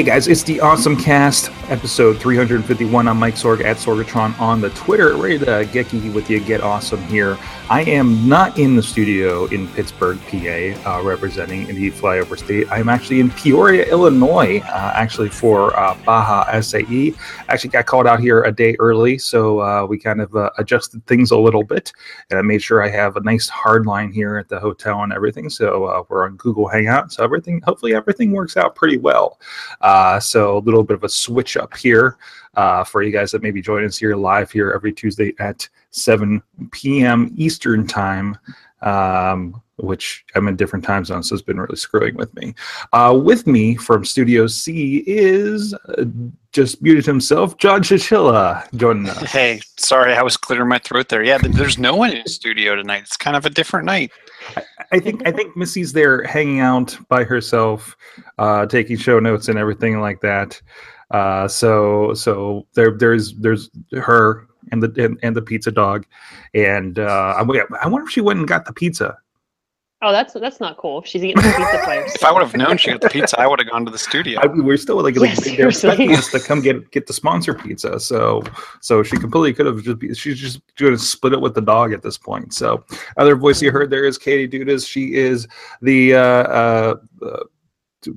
Hey guys, it's the Awesome Cast, episode 351. I'm Mike Sorg at Sorgatron on the Twitter, ready to get geeky with you, get awesome here. I am not in the studio in Pittsburgh, PA, uh, representing the flyover state. I'm actually in Peoria, Illinois, uh, actually for uh, Baja SAE. Actually got called out here a day early, so uh, we kind of uh, adjusted things a little bit, and I made sure I have a nice hard line here at the hotel and everything. So uh, we're on Google Hangout, so everything, hopefully, everything works out pretty well. So a little bit of a switch up here uh, for you guys that maybe join us here live here every Tuesday at 7 p.m. Eastern time. Um, which I'm in different time zones, so it's been really screwing with me. Uh, with me from Studio C is uh, just muted himself, John Chichilla, joining us. Hey, sorry, I was clearing my throat there. Yeah, there's no one in the studio tonight. It's kind of a different night. I think I think Missy's there hanging out by herself, uh, taking show notes and everything like that. Uh, so so there there's there's her and the and, and the pizza dog, and uh, I, I wonder if she went and got the pizza. Oh, that's that's not cool. She's eating some pizza players. If I would have known she got the pizza, I would have gone to the studio. I, we're still like, Yeah, like they're expecting us to come get get the sponsor pizza. So so she completely could have just be, she's just going to split it with the dog at this point. So other voice you heard there is Katie Dudas. She is the uh, uh, uh,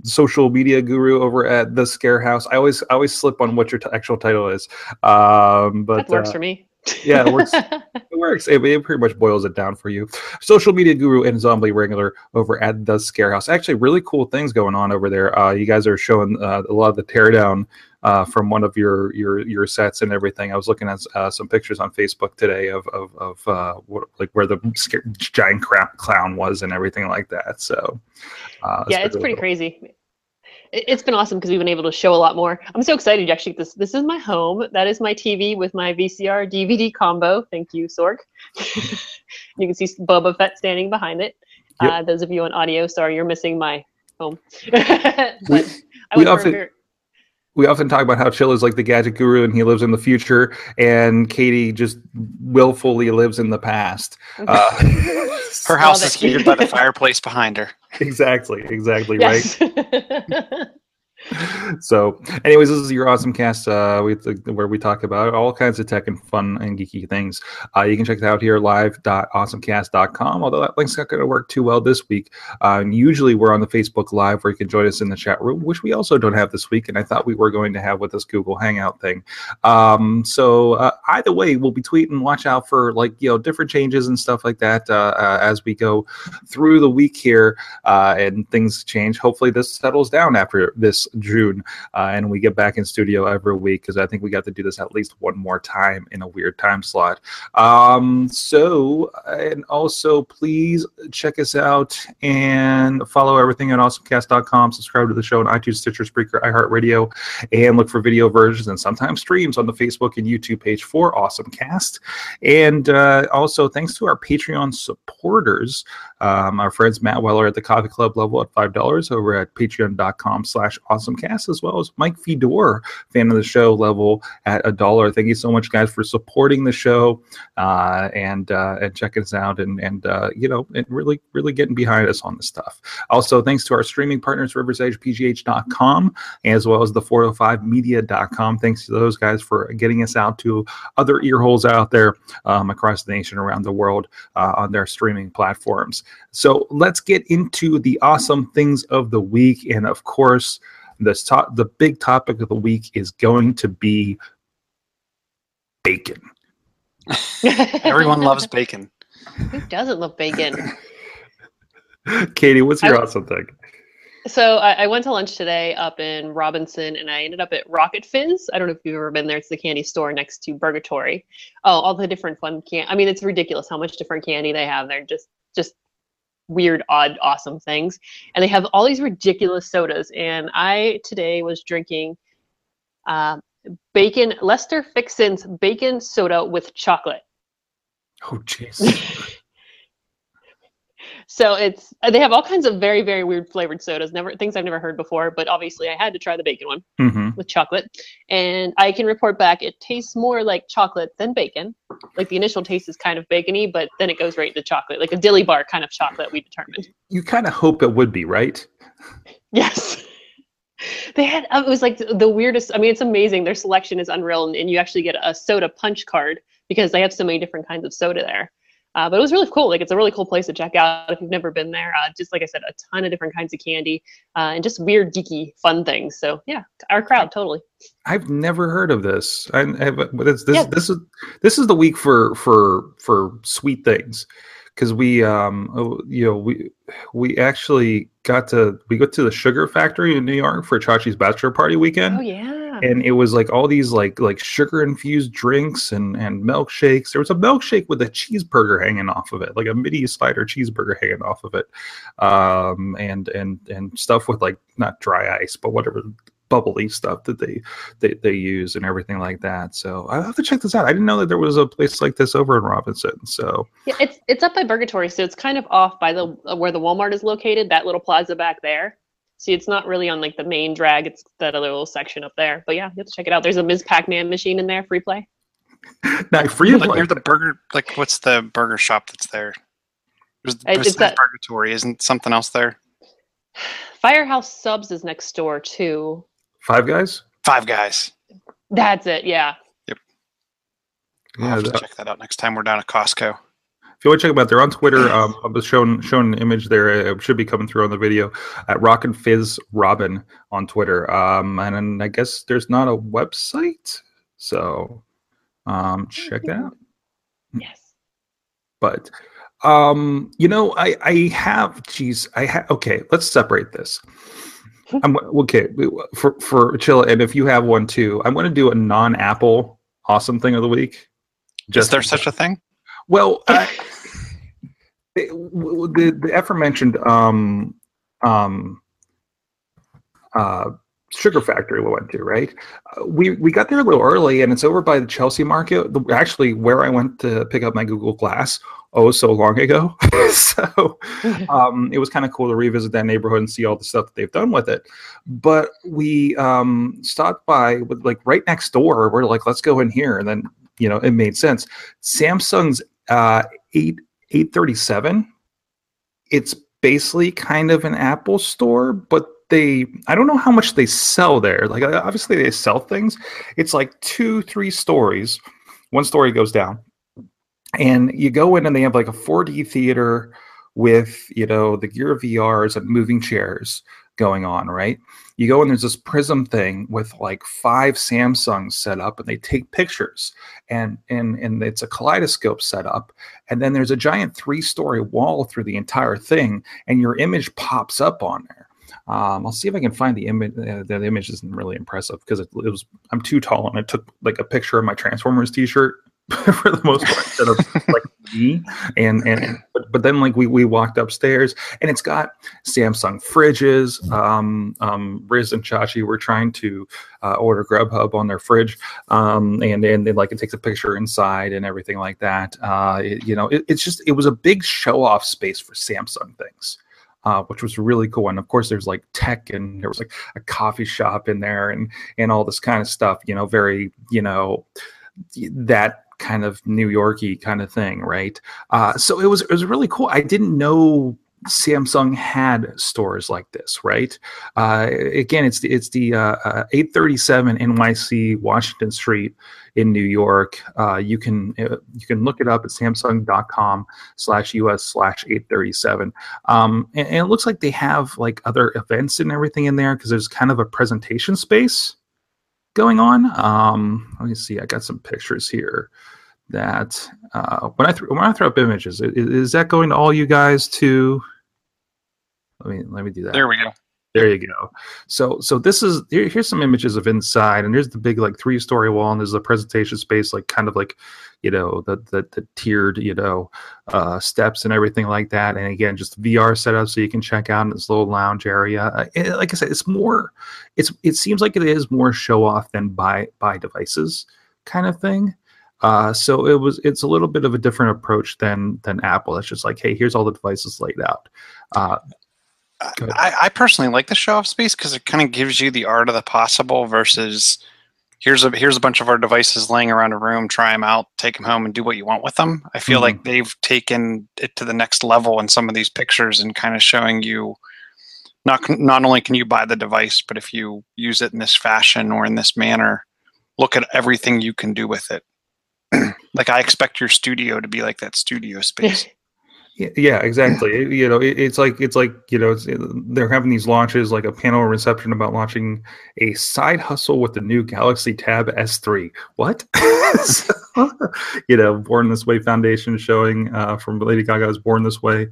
social media guru over at the Scare House. I always I always slip on what your t- actual title is. Um, but that works uh, for me. yeah, it works. it works. It, it pretty much boils it down for you. Social media guru and zombie wrangler over at the Scare House. Actually, really cool things going on over there. Uh, you guys are showing uh, a lot of the teardown uh, from one of your your your sets and everything. I was looking at uh, some pictures on Facebook today of of, of uh, what, like where the giant crap clown was and everything like that. So uh, yeah, it's pretty crazy. It- It's been awesome because we've been able to show a lot more. I'm so excited to actually this. This is my home. That is my TV with my VCR DVD combo. Thank you, Sorg. you can see Boba Fett standing behind it. Yep. Uh, those of you on audio, sorry, you're missing my home. but We- I we often- very- we often talk about how Chill is like the gadget guru and he lives in the future, and Katie just willfully lives in the past. Uh, Her house is heated by the fireplace behind her. exactly, exactly right. So, anyways, this is your awesome cast, uh, the, where we talk about all kinds of tech and fun and geeky things. Uh, you can check it out here live.awesomecast.com. Although that link's not going to work too well this week. Uh, usually, we're on the Facebook Live where you can join us in the chat room, which we also don't have this week. And I thought we were going to have with this Google Hangout thing. Um, so, uh, either way, we'll be tweeting. Watch out for like you know different changes and stuff like that uh, uh, as we go through the week here uh, and things change. Hopefully, this settles down after this June, uh, and we get back in studio every week because I think we got to do this at least one more time in a weird time slot. Um, so, and also please check us out and follow everything at awesomecast.com. Subscribe to the show on iTunes, Stitcher, Spreaker, iHeartRadio, and look for video versions and sometimes streams on the Facebook and YouTube page for Awesomecast. And uh, also, thanks to our Patreon supporters, um, our friends Matt Weller at the Coffee Club level at five dollars over at patreon.com slash awesomecast, as well as Mike Fedor, fan of the show level at a dollar. Thank you so much, guys, for supporting the show uh, and uh, and checking us out and and uh, you know and really really getting behind us on this stuff. Also, thanks to our streaming partners, RiversedgePGH.com, as well as the 405media.com. Thanks to those guys for getting us out to other ear holes out there um, across the nation, around the world uh, on their streaming platforms. So let's get into the awesome things of the week. And of course, this top, the big topic of the week is going to be bacon. Everyone loves bacon. Who doesn't love bacon? Katie, what's your I- awesome thing? So I, I went to lunch today up in Robinson, and I ended up at Rocket Fizz. I don't know if you've ever been there. It's the candy store next to Burgatory. Oh, all the different fun can. I mean, it's ridiculous how much different candy they have. They're just just weird, odd, awesome things, and they have all these ridiculous sodas. And I today was drinking uh, bacon Lester Fixin's bacon soda with chocolate. Oh, jeez. So it's uh, they have all kinds of very very weird flavored sodas, never things I've never heard before. But obviously, I had to try the bacon one hmm with chocolate, and I can report back it tastes more like chocolate than bacon. Like the initial taste is kind of bacony, but then it goes right into chocolate, like a dilly bar kind of chocolate. We determined. You kind of hope it would be, right? Yes. They had it was like the weirdest. I mean, it's amazing. Their selection is unreal, and, and you actually get a soda punch card because they have so many different kinds of soda there. Uh, but it was really cool. Like it's a really cool place to check out if you've never been there. Uh, just like I said, a ton of different kinds of candy uh, and just weird, geeky, fun things. So yeah, our crowd totally. I've never heard of this. I, I but it's, this Yeah. this is this is the week for for for sweet things because we um oh, you know we we actually got to we go to the sugar factory in New York for Chachi's bachelor party weekend Oh yeah. And it was like all these like like sugar infused drinks and and milkshakes there was a milkshake with a cheeseburger hanging off of it like a mini slider cheeseburger hanging off of it um and and and stuff with like not dry ice but whatever bubbly stuff that they they, they use and everything like that so i have to check this out i didn't know that there was a place like this over in robinson so Yeah, it's it's up by Burgatory, so it's kind of off by the where the Walmart is located. That little plaza back there. See, it's not really on like the main drag. It's that other little section up there. But yeah, you have to check it out. There's a Ms. Pac-Man machine in there, free play. now free you like like, near the burger, like what's the burger shop that's there? There's, Uh, it's besides that- Burgatory, isn't something else there? Firehouse Subs is next door too. five guys Five Guys. That's it. Yeah. Yep. I'll yeah have to check that out next time we're down at Costco. If you want to check them out, they're on Twitter. Um, I was shown showing an image there. It should be coming through on the video at Rocket Fizz Robin on Twitter. Um, and then I guess there's not a website, so um, check that out. Yes. But um, you know, I I have. Geez, I have. Okay, let's separate this. I'm okay for for chill. And if you have one too, I'm going to do a non-Apple awesome thing of the week. Is there such a thing? Well, I, it- the the aforementioned um um uh sugar factory we went to, right? Uh, we we got there a little early, and it's over by the Chelsea Market. The, actually, where I went to pick up my Google Glass oh so long ago. so um, it was kind of cool to revisit that neighborhood and see all the stuff that they've done with it. But we um, stopped by with like right next door. We're like, let's go in here, and then you know it made sense. Samsung's uh, eight eight thirty seven. It's basically kind of an Apple store, but they I don't know how much they sell there. Like uh, obviously they sell things. It's like two three stories. One story goes down, and you go in and they have like a 4D theater with you know the Gear VRs and moving chairs going on, right? You go and there's this prism thing with like five Samsungs set up and they take pictures and and and it's a kaleidoscope set up and then there's a giant three-story wall through the entire thing and your image pops up on there. Um, I'll see if I can find the image. Uh, the image isn't really impressive because it, it was I'm too tall and I took like a picture of my Transformers T-shirt for the most part instead of like me. And and but, but then like we we walked upstairs and it's got Samsung fridges. Um, um, Riz and Chachi were trying to uh, order Grubhub on their fridge, um, and and then like it takes a picture inside and everything like that. Uh, it- you know, it, it's just it was a big show off space for Samsung things. Uh, which was really cool, and of course, there's like tech, and there was like a coffee shop in there, and and all this kind of stuff. You know, very you know that kind of New Yorky kind of thing, right? Uh, so it was it was really cool. I didn't know Samsung had stores like this, right? Uh, again, it's the it's the uh, uh, 837 NYC Washington Street in New York. Uh, you can uh, you can look it up at Samsung.com slash US slash 837. Um, and, and it looks like they have like other events and everything in there because there's kind of a presentation space going on. Um, let me see. I got some pictures here that uh, when I th- when I throw up images, i- i- is, that going to all you guys too? Let me let me do that. There we go. There you go. So so this is here, here's some images of inside, and here's the big like three story wall, and there's the presentation space, like kind of like you know the the, the tiered you know uh, steps and everything like that. And again, just VR setup so you can check out in this little lounge area. Uh, it- like I said, it's more. It's it seems like it is more show off than buy buy devices kind of thing. Uh, so it was it's a little bit of a different approach than than Apple. It's just like, hey, here's all the devices laid out. Uh, I, I personally like the show off space because it kind of gives you the art of the possible versus here's a here's a bunch of our devices laying around a room. Try them out, take them home, and do what you want with them. I feel Mhm. like they've taken it to the next level in some of these pictures and kind of showing you not not only can you buy the device, but if you use it in this fashion or in this manner, look at everything you can do with it. like I expect your studio to be like that studio space. Yeah, yeah, exactly. You know, it, it's like it's like you know, it's, they're having these launches, like a panel reception about launching a side hustle with the new Galaxy Tab S3. What? you know, Born This Way Foundation showing uh, from Lady Gaga's Born This Way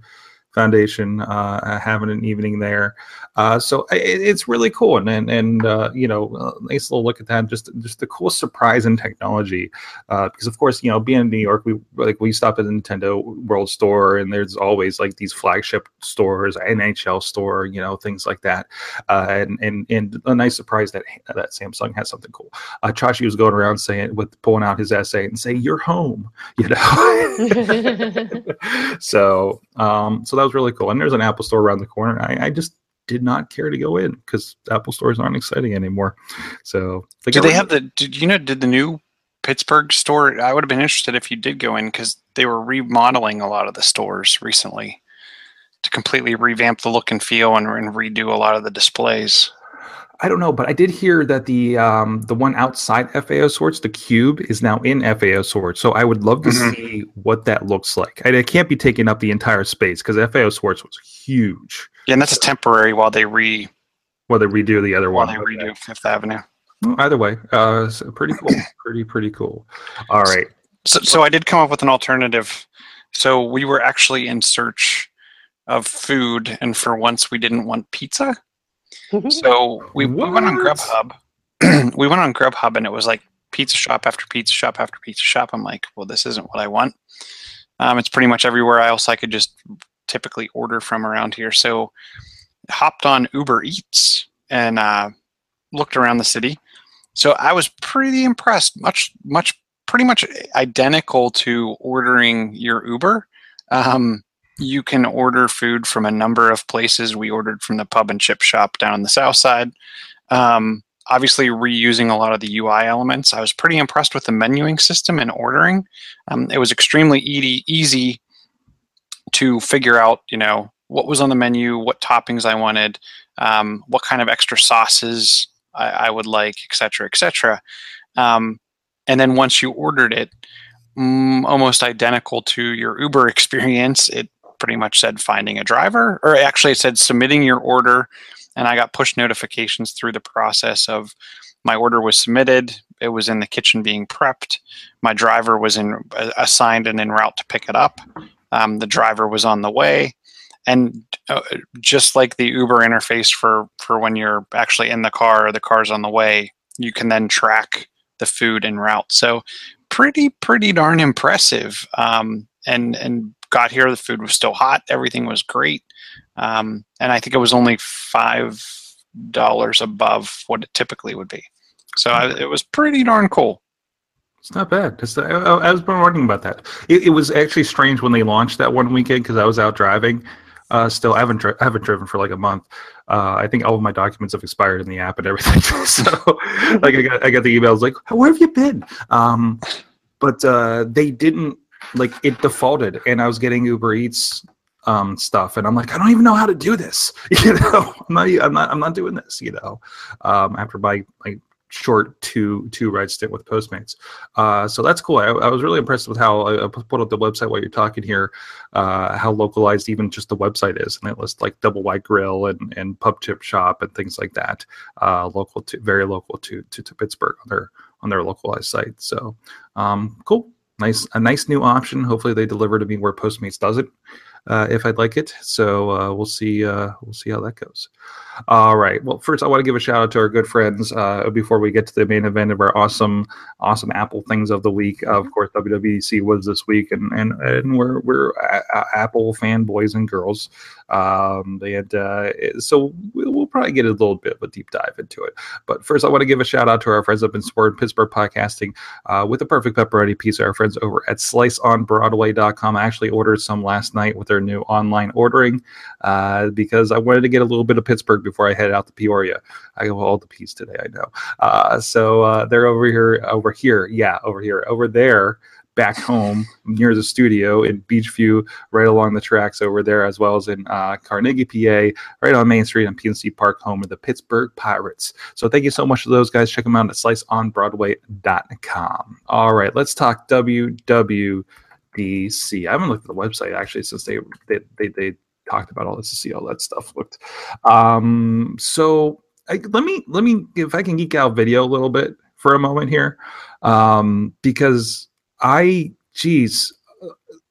Foundation, uh, having an evening there. Uh, so it, it's really cool, and and, and uh, you know, nice little look at that. Just just the cool surprise in technology uh, because of course you know being in New York, we like we stop at the Nintendo World Store, and there's always like these flagship stores, NHL store, you know things like that, uh, and and and a nice surprise that that Samsung has something cool. Uh, Chachi was going around saying with pulling out his S8 and saying "You're home," you know. so um, so that was really cool, and there's an Apple store around the corner. I, I just did not care to go in because Apple stores aren't exciting anymore. So Do they have the? Did you know? Did the new Pittsburgh store? I would have been interested if you did go in because they were remodeling a lot of the stores recently to completely revamp the look and feel and, and redo a lot of the displays. I don't know, but I did hear that the um, the one outside FAO Schwarz, the cube, is now in FAO Schwarz. So I would love to Mhm. see what that looks like. And it can't be taking up the entire space because FAO Schwarz was huge. Yeah, and that's a temporary while they re While they redo the other while one, they Okay. redo Fifth Avenue. Well, Either way, uh, so pretty cool, pretty pretty cool. All right, So, so I did come up with an alternative. So we were actually in search of food, and for once we didn't want pizza. So we, we went on Grubhub. we went on Grubhub, and it was like pizza shop after pizza shop after pizza shop. I'm like, well, this isn't what I want. Um, it's pretty much everywhere else I could just typically order from around here. So hopped on Uber Eats and uh, looked around the city. So I was pretty impressed. Much, much, pretty much identical to ordering your Uber. Um, you can order food from a number of places. We ordered from the pub and chip shop down on the south side. Um, obviously, reusing a lot of the UI elements. I was pretty impressed with the menuing system and ordering. Um, it was extremely easy, easy to figure out, you know, what was on the menu, what toppings I wanted, um, what kind of extra sauces I, I would like, etc., cetera, et cetera. Um, and then once you ordered it, mm, almost identical to your Uber experience, it pretty much said finding a driver, or actually it said submitting your order. And I got push notifications through the process of my order was submitted. It was in the kitchen being prepped. My driver was in assigned and en route to pick it up. Um, the driver was on the way, and uh, just like the Uber interface for for when you're actually in the car or the car's on the way, you can then track the food en route. So pretty pretty darn impressive. Um, and and got here, the food was still hot. Everything was great, um, and I think it was only five dollars above what it typically would be. So I, it was pretty darn cool. it's not bad. It's, I, I was been wondering about that. It, it was actually strange when they launched that one weekend because I was out driving. Uh, still, I haven't dri- I haven't driven for like a month. Uh, I think all of my documents have expired in the app and everything. so, like, I got I got the emails like, "Where have you been?" Um, but uh, they didn't like it defaulted, and I was getting Uber Eats um, stuff, and I'm like, I don't even know how to do this. You know, I'm not I'm not I'm not doing this. You know, um, after my my short two two ride stint with Postmates. Uh, so that's cool. I, I was really impressed with how I, I put up the website while you're talking here, uh, how localized even just the website is, and it lists like Double Wide Grill and and Pub Chip Shop and things like that. Uh, local to very local to, to to Pittsburgh on their on their localized site. So um, cool, nice a nice new option. Hopefully they deliver to me where Postmates doesn't. Uh, if I'd like it. So uh, we'll see. Uh, we'll see how that goes. All right. Well, first I want to give a shout out to our good friends uh, before we get to the main event of our awesome, awesome Apple things of the week. of course, WWDC was this week, and and and we're we're a- a- Apple fanboys and girls. Um, and uh, so we'll, we'll probably get a little bit of a deep dive into it. But first, I want to give a shout out to our friends up in Sport Pittsburgh Podcasting uh, with the perfect pepperoni pizza. Our friends over at SliceOnBroadway.com. I actually ordered some last night with their new online ordering uh, because I wanted to get a little bit of Pittsburgh before I head out to Peoria. I go all the peas today, I know. Uh, so uh, they're over here, over here, yeah, over here, over there. Back home near the studio in Beechview, right along the tracks over there, as well as in uh, Carnegie, PA, right on Main Street in PNC Park, home of the Pittsburgh Pirates. So thank you so much to those guys. Check them out at sliceonbroadway.com. All right, let's talk WWDC. I haven't looked at the website actually since they they they, they talked about all this to see how that stuff looked. Um, so I, let me let me if I can geek out video a little bit for a moment here, um, because I geez.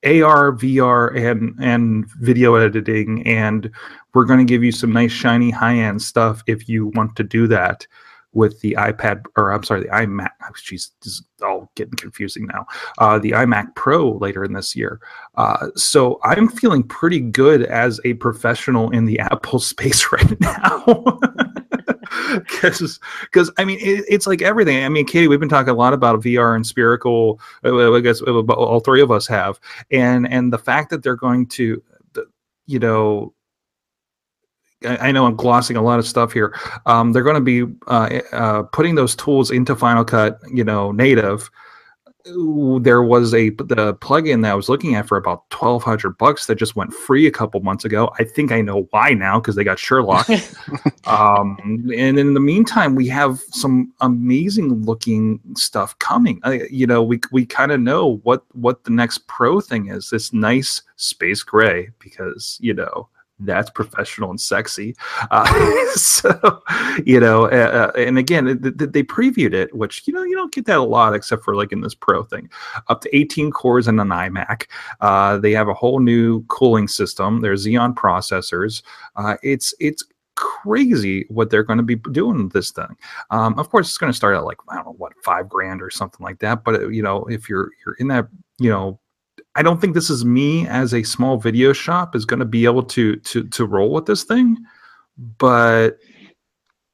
AR, VR, and and video editing, and we're going to give you some nice, shiny, high-end stuff if you want to do that with the iPad, or I'm sorry, the iMac. Oh, Jeez, this is all getting confusing now. Uh, the iMac Pro later in this year. Uh, so I'm feeling pretty good as a professional in the Apple space right now. Because, because I mean, it, it's like everything. I mean, Katie, we've been talking a lot about VR and spherical. uh, I guess uh, all three of us have, and and the fact that they're going to, you know, I know I'm glossing a lot of stuff here. Um, they're going to be uh, uh, putting those tools into Final Cut, you know, native. There was a the plugin that I was looking at for about twelve hundred bucks that just went free a couple months ago. I think I know why now because they got Sherlock. um, and in the meantime, we have some amazing looking stuff coming. I, you know, we we kind of know what what the next pro thing is. This nice space gray because you know that's professional and sexy. Uh, so, you know, uh, uh, and again, th- th- they previewed it, which you know you don't get that a lot except for like in this Pro thing. Up to 18 cores in an iMac. Uh, they have a whole new cooling system. There's Xeon processors. Uh, it's it's crazy what they're going to be doing with this thing. Um, of course, it's going to start at like I don't know what five grand or something like that. But uh, you know, if you're you're in that you know I don't think this is me as a small video shop is going to be able to to to roll with this thing, but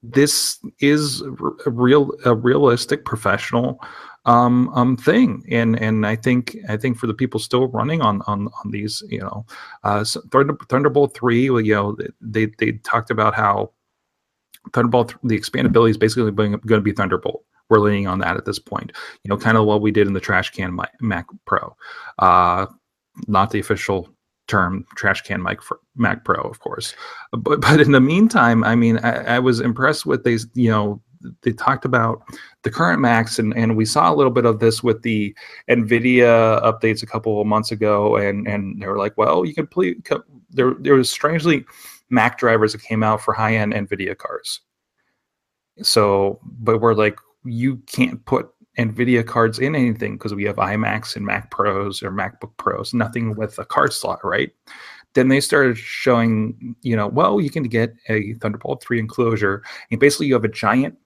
this is a real a realistic professional um, um thing, and and I think I think for the people still running on on on these, you know, uh, Thunder, Thunderbolt three, well, you know, they they talked about how Thunderbolt the expandability is basically going to be Thunderbolt we're leaning on that at this point. You know, kind of what we did in the trash can Mac Pro, uh, not the official term trash can Mac, Mac Pro, of course. But but in the meantime, I mean, I, I was impressed with these. You know, they talked about the current Macs, and and we saw a little bit of this with the Nvidia updates a couple of months ago, and and they were like, well, you can play. There there was strangely Mac drivers that came out for high end Nvidia cars. So, but we're like, you can't put NVIDIA cards in anything because we have iMacs and Mac Pros or MacBook Pros, nothing with a card slot, right? Then they started showing, you know, well, you can get a Thunderbolt 3 enclosure, and basically you have a giant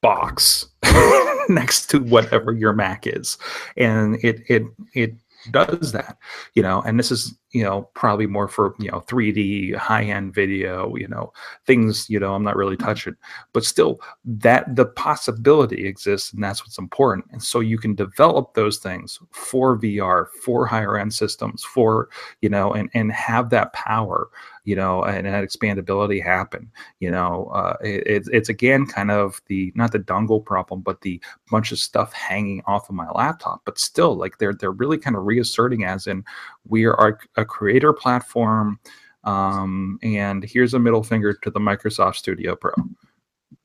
box next to whatever your Mac is. And it it it does that, you know, and this is, you know, probably more for, you know, 3D high-end video, you know, things, you know, I'm not really mm-hmm. touching. But still that the possibility exists and that's what's important. And so you can develop those things for vr for higher end systems for you know and and have that power you know and that expandability happen you know uh, it, it's again kind of the not the dongle problem but the bunch of stuff hanging off of my laptop but still like they're they're really kind of reasserting as in we are a creator platform um, and here's a middle finger to the microsoft studio pro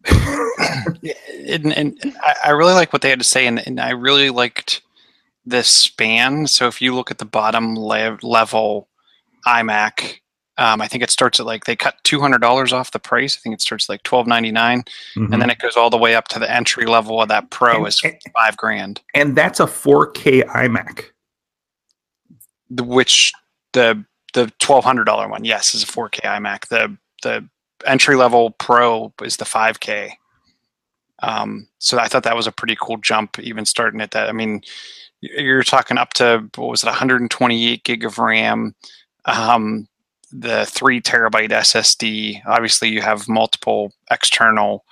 and, and I, I really like what they had to say, and, and I really liked this span. So if you look at the bottom le- level iMac, um, I think it starts at like they cut two hundred dollars off the price. I think it starts like twelve ninety nine, Mhm. and then it goes all the way up to the entry level of that Pro And- is five grand. and that's a 4K iMac. The, which the the twelve hundred dollar one, yes, is a four K iMac. The the entry level Pro is the five K. Um, so I thought that was a pretty cool jump, even starting at that. I mean, you're talking up to what was it, 128 gig of RAM, um, the three terabyte SSD. Obviously, you have multiple external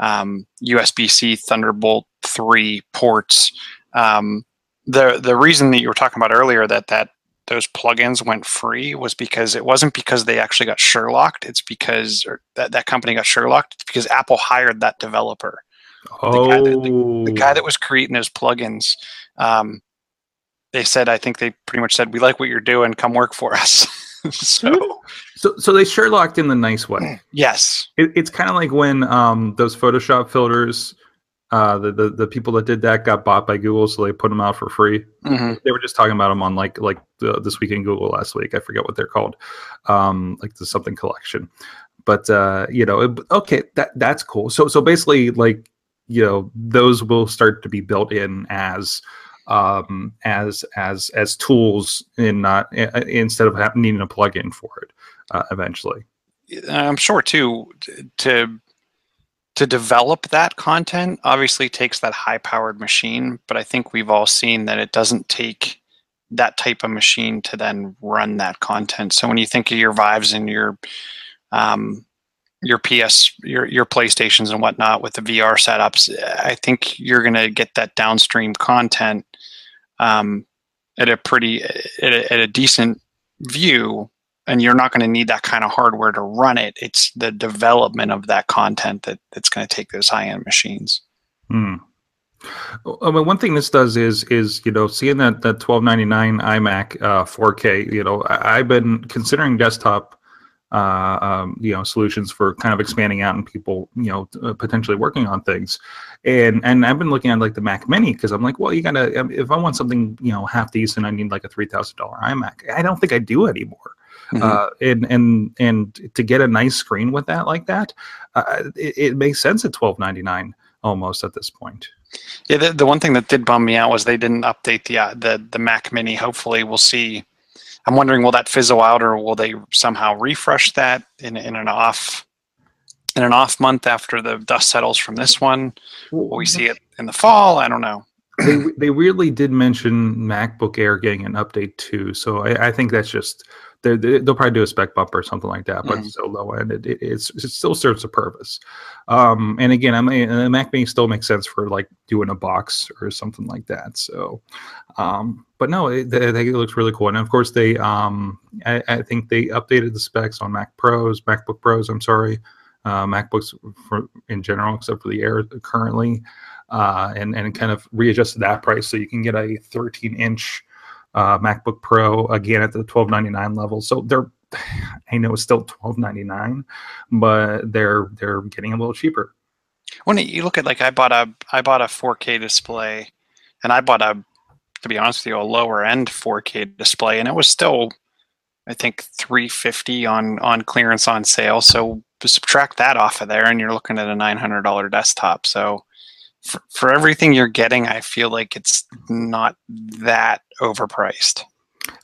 um, USB-C Thunderbolt three ports. Um, the the reason that you were talking about earlier that that those plugins went free was because it wasn't because they actually got Sherlocked. It's because that that company got Sherlocked. It's because Apple hired that developer Oh, guy that- the guy that was creating those plugins, um, they said, I think they pretty much said, "We like what you're doing. Come work for us." so so so they Sherlocked in the nice way. yes, It, it's kind of like when um, those Photoshop filters, uh, the, the the people that did that got bought by Google, so they put them out for free. hmm They were just talking about them on like like the, this week in Google last week. I forget what they're called, um, like the something collection. But uh, you know, it- okay, that that's cool. So so basically, like you know, those will start to be built in as um as as as tools in not instead of needing a plug-in for it uh, eventually I'm sure too to to develop that content obviously takes that high powered machine, but I think we've all seen that it doesn't take that type of machine to then run that content. So when you think of your Vives and your um, your PS, your your PlayStations and whatnot with the VR setups, I think you're going to get that downstream content um, at a pretty at a, at a decent view and you're not going to need that kind of hardware to run it. It's the development of that content that, that's going to take those high end machines. Hmm. I mean, one thing this does is is you know seeing that that twelve ninety nine iMac uh, 4K. You know, I, I've been considering desktop, uh, um, you know, solutions for kind of expanding out and people you know uh, potentially working on things, and and I've been looking at like the Mac Mini because I'm like, well, you gotta um, if I want something you know half decent, I need like a three thousand dollar iMac. I don't think I do anymore. Mhm. Uh, and and and to get a nice screen with that like that, uh, it, it makes sense at twelve ninety nine almost at this point. Yeah, the, the one thing that did bum me out was they didn't update the uh, the the Mac Mini. Hopefully, we'll see. I'm wondering, will that fizzle out, or will they somehow refresh that in in an off in an off month after the dust settles from this one? Will we see it in the fall? I don't know. they they really did mention MacBook Air getting an update too, so I, I think that's just they- they'll probably do a spec bump or something like that, but Mhm. so low end it, it it's it still serves a purpose. Um, and again, I mean, the Mac Mini still makes sense for like doing a box or something like that. So, um, but no, it, I think it looks really cool, and of course they um I, I think they updated the specs on Mac Pros, MacBook Pros. I'm sorry, uh, MacBooks for in general, except for the Air currently uh, and and kind of readjusted that price so you can get a 13 inch uh, MacBook Pro again at the 1299 level. So they're I know it's still 1299, but they're they're getting a little cheaper. when you look at like I bought a I bought a 4K display, and I bought a to be honest with you a lower end 4K display, and it was still I think 350 on on clearance on sale. So subtract that off of there, and you're looking at a $900 desktop. So for, for everything you're getting, I feel like it's not that overpriced.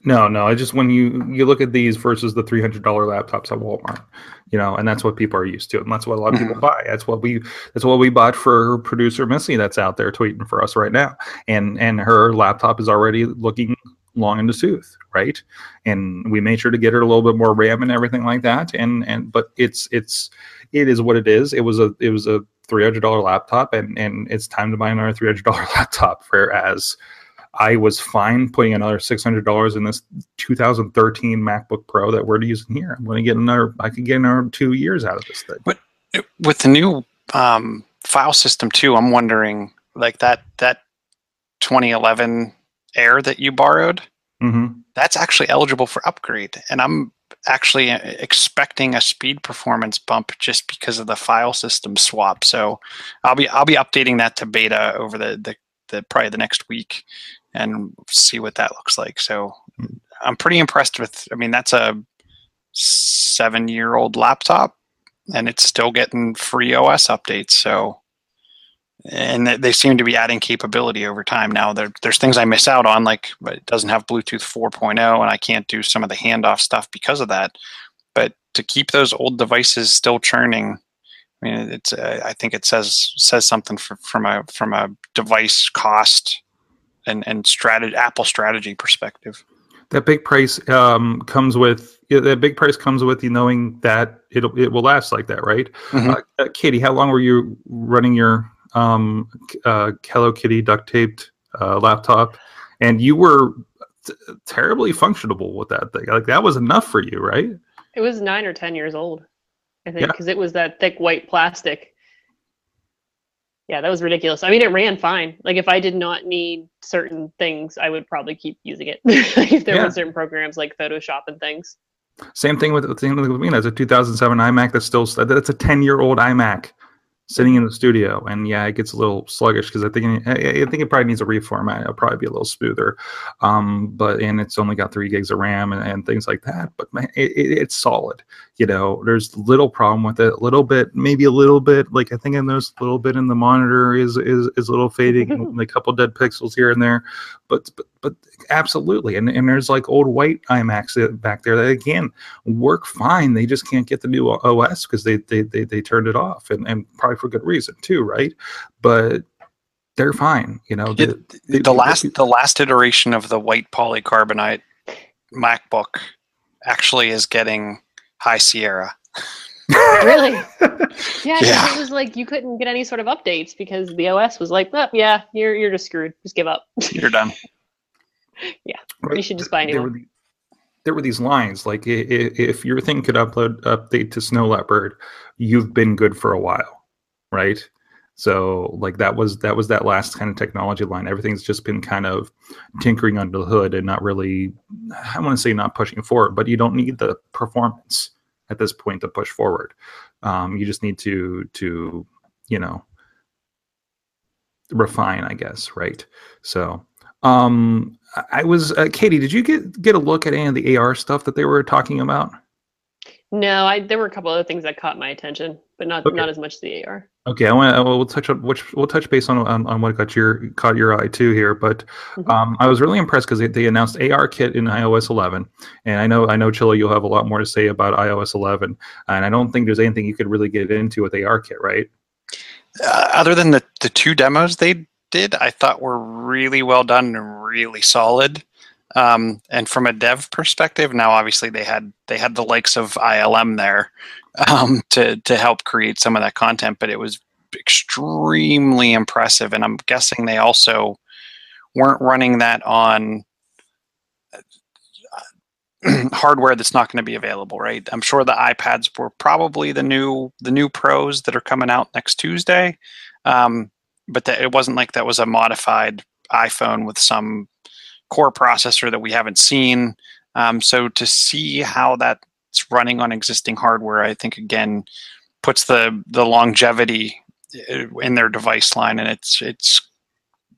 No, no, I just when you you look at these versus the three hundred dollar laptops at Walmart, you know, and that's what people are used to, and that's what a lot of people mm-hmm. buy. That's what we that's what we bought for producer Missy that's out there tweeting for us right now, and and her laptop is already looking long in the tooth, right? And we made sure to get her a little bit more RAM and everything like that, and and but it's it's it is what it is. It was a it was a three hundred dollar laptop, and and it's time to buy another three hundred dollar laptop. Whereas I was fine putting another six hundred dollars in this 2013 MacBook Pro that we're using here. I'm going to get another. I could get another two years out of this thing. But with the new um, file system too, I'm wondering like that that 2011 Air that you borrowed. Mm-hmm. that's actually eligible for upgrade and i'm actually uh, expecting a speed performance bump just because of the file system swap. So i'll be i'll be updating that to beta over the the, the probably the next week and see what that looks like. So i'm pretty impressed with i mean that's a seven year old laptop and it's still getting free os updates. So and they- they seem to be adding capability over time. Now there, there's things I miss out on, like but it doesn't have Bluetooth 4.0, and I can't do some of the handoff stuff because of that. But to keep those old devices still churning, I mean, it's uh, I think it says says something for, from a from a device cost and and strategy Apple strategy perspective. That big price um, comes with yeah, that big price comes with you knowing that it it will last like that, right? Mhm. Uh, uh, Katie, how long were you running your um, uh, Hello Kitty duct taped uh, laptop? And you were t- terribly functionable with that thing. Like that was enough for you, right? It was nine or ten years old, I think, Yeah. because it was that thick white plastic. Yeah, that was ridiculous. I mean, it ran fine. Like if I did not need certain things, I would probably keep using it. if there Yeah. were certain programs like Photoshop and things. Same thing with same thing with me. That's a 2007 iMac. That's still that's a 10 year old iMac sitting in the studio, and yeah, it gets a little sluggish because I think I, I think it probably needs a reformat. It'll probably be a little smoother, um, but and it's only got three gigs of RAM and, and things like that. But man, it, it, it's solid. You know, there's little problem with it. A little bit, maybe a little bit. Like I think I noticed a little bit in the monitor is is is a little fading, a couple dead pixels here and there. But but but absolutely, and and there's like old white iMacs back there that again work fine. They just can't get the new OS because they, they they they turned it off, and and probably for good reason too, right? But they're fine, you know. It- the- the last the last iteration of the white polycarbonate MacBook actually is getting High Sierra. Really? Yeah, 'cause Yeah. it was like you couldn't get any sort of updates because the OS was like, oh, yeah, you're you're just screwed. Just give up. You're done. Yeah, you should just buy a new there one. Were the, there were these lines like i- i- if your thing could upload update to Snow Leopard, you've been good for a while, right? So like that was that was that last kind of technology line. Everything's just been kind of tinkering under the hood and not really. I want to say not pushing forward, but you don't need the performance at this point to push forward. Um, you just need to to you know refine, I guess, right? So um I- was uh, Katie. Did you get get a look at any of the AR stuff that they were talking about? No, I there were a couple other things that caught my attention, but not Okay. not as much as the AR. Okay, I want we'll touch on which we'll touch base on, on on what got your caught your eye too here. But Mhm. um, I was really impressed because they, they announced AR Kit in iOS 11, and I know I know Chilla, you'll have a lot more to say about iOS 11, and I don't think there's anything you could really get into with AR Kit, right? Uh, other than the, the two demos they did, I thought were really well done and really solid. Um, and from a dev perspective, now obviously they had they had the likes of ILM there um, to to help create some of that content, but it was extremely impressive. And I'm guessing they also weren't running that on hardware that's not going to be available, right? I'm sure the iPads were probably the new the new Pros that are coming out next Tuesday, um, but that it wasn't like that was a modified iPhone with some core processor that we haven't seen. Um, so to see how that's running on existing hardware, I think again puts the the longevity uh, in their device line, and it's it's.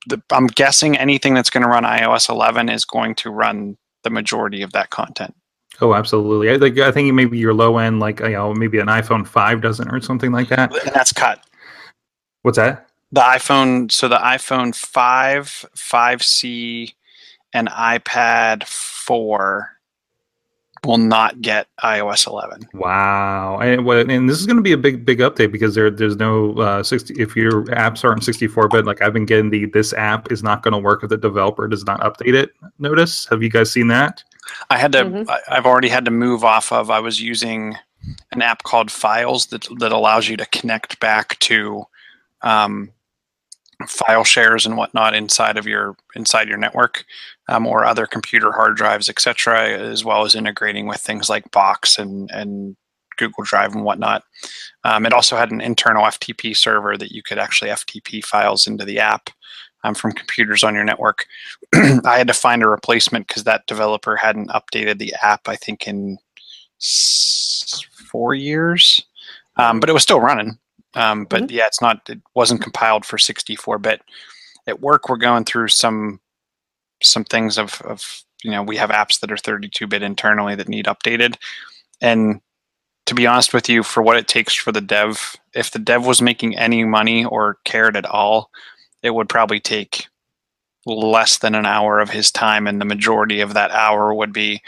The, I'm guessing anything that's going to run iOS 11 is going to run the majority of that content. Oh, absolutely. I like I think maybe your low end, like you know, maybe an iPhone five doesn't or something like that. And that's cut. What's that? The iPhone, so the iPhone 5, 5C, and iPad 4 will not get iOS 11. Wow, and, and this is going to be a big, big update because there, there's no uh, sixty. If your apps aren't sixty four bit, like I've been getting the this app is not going to work if the developer does not update it. Notice? Have you guys seen that? I had to, Mhm. I, I've already had to move off of, I was using an app called Files that, that allows you to connect back to um, file shares and whatnot inside of your inside your network um, or other computer hard drives etc as well as integrating with things like box and and google drive and whatnot. Um, it also had an internal ftp server that you could actually ftp files into the app um, from computers on your network. I had to find a replacement because that developer hadn't updated the app i think in s- four years. Um, but it was still running um, but yeah, it's not. It wasn't compiled for 64-bit. At work, we're going through some some things of, of you know we have apps that are 32-bit internally that need updated, and to be honest with you, for what it takes for the dev, if the dev was making any money or cared at all, it would probably take less than an hour of his time, and the majority of that hour would be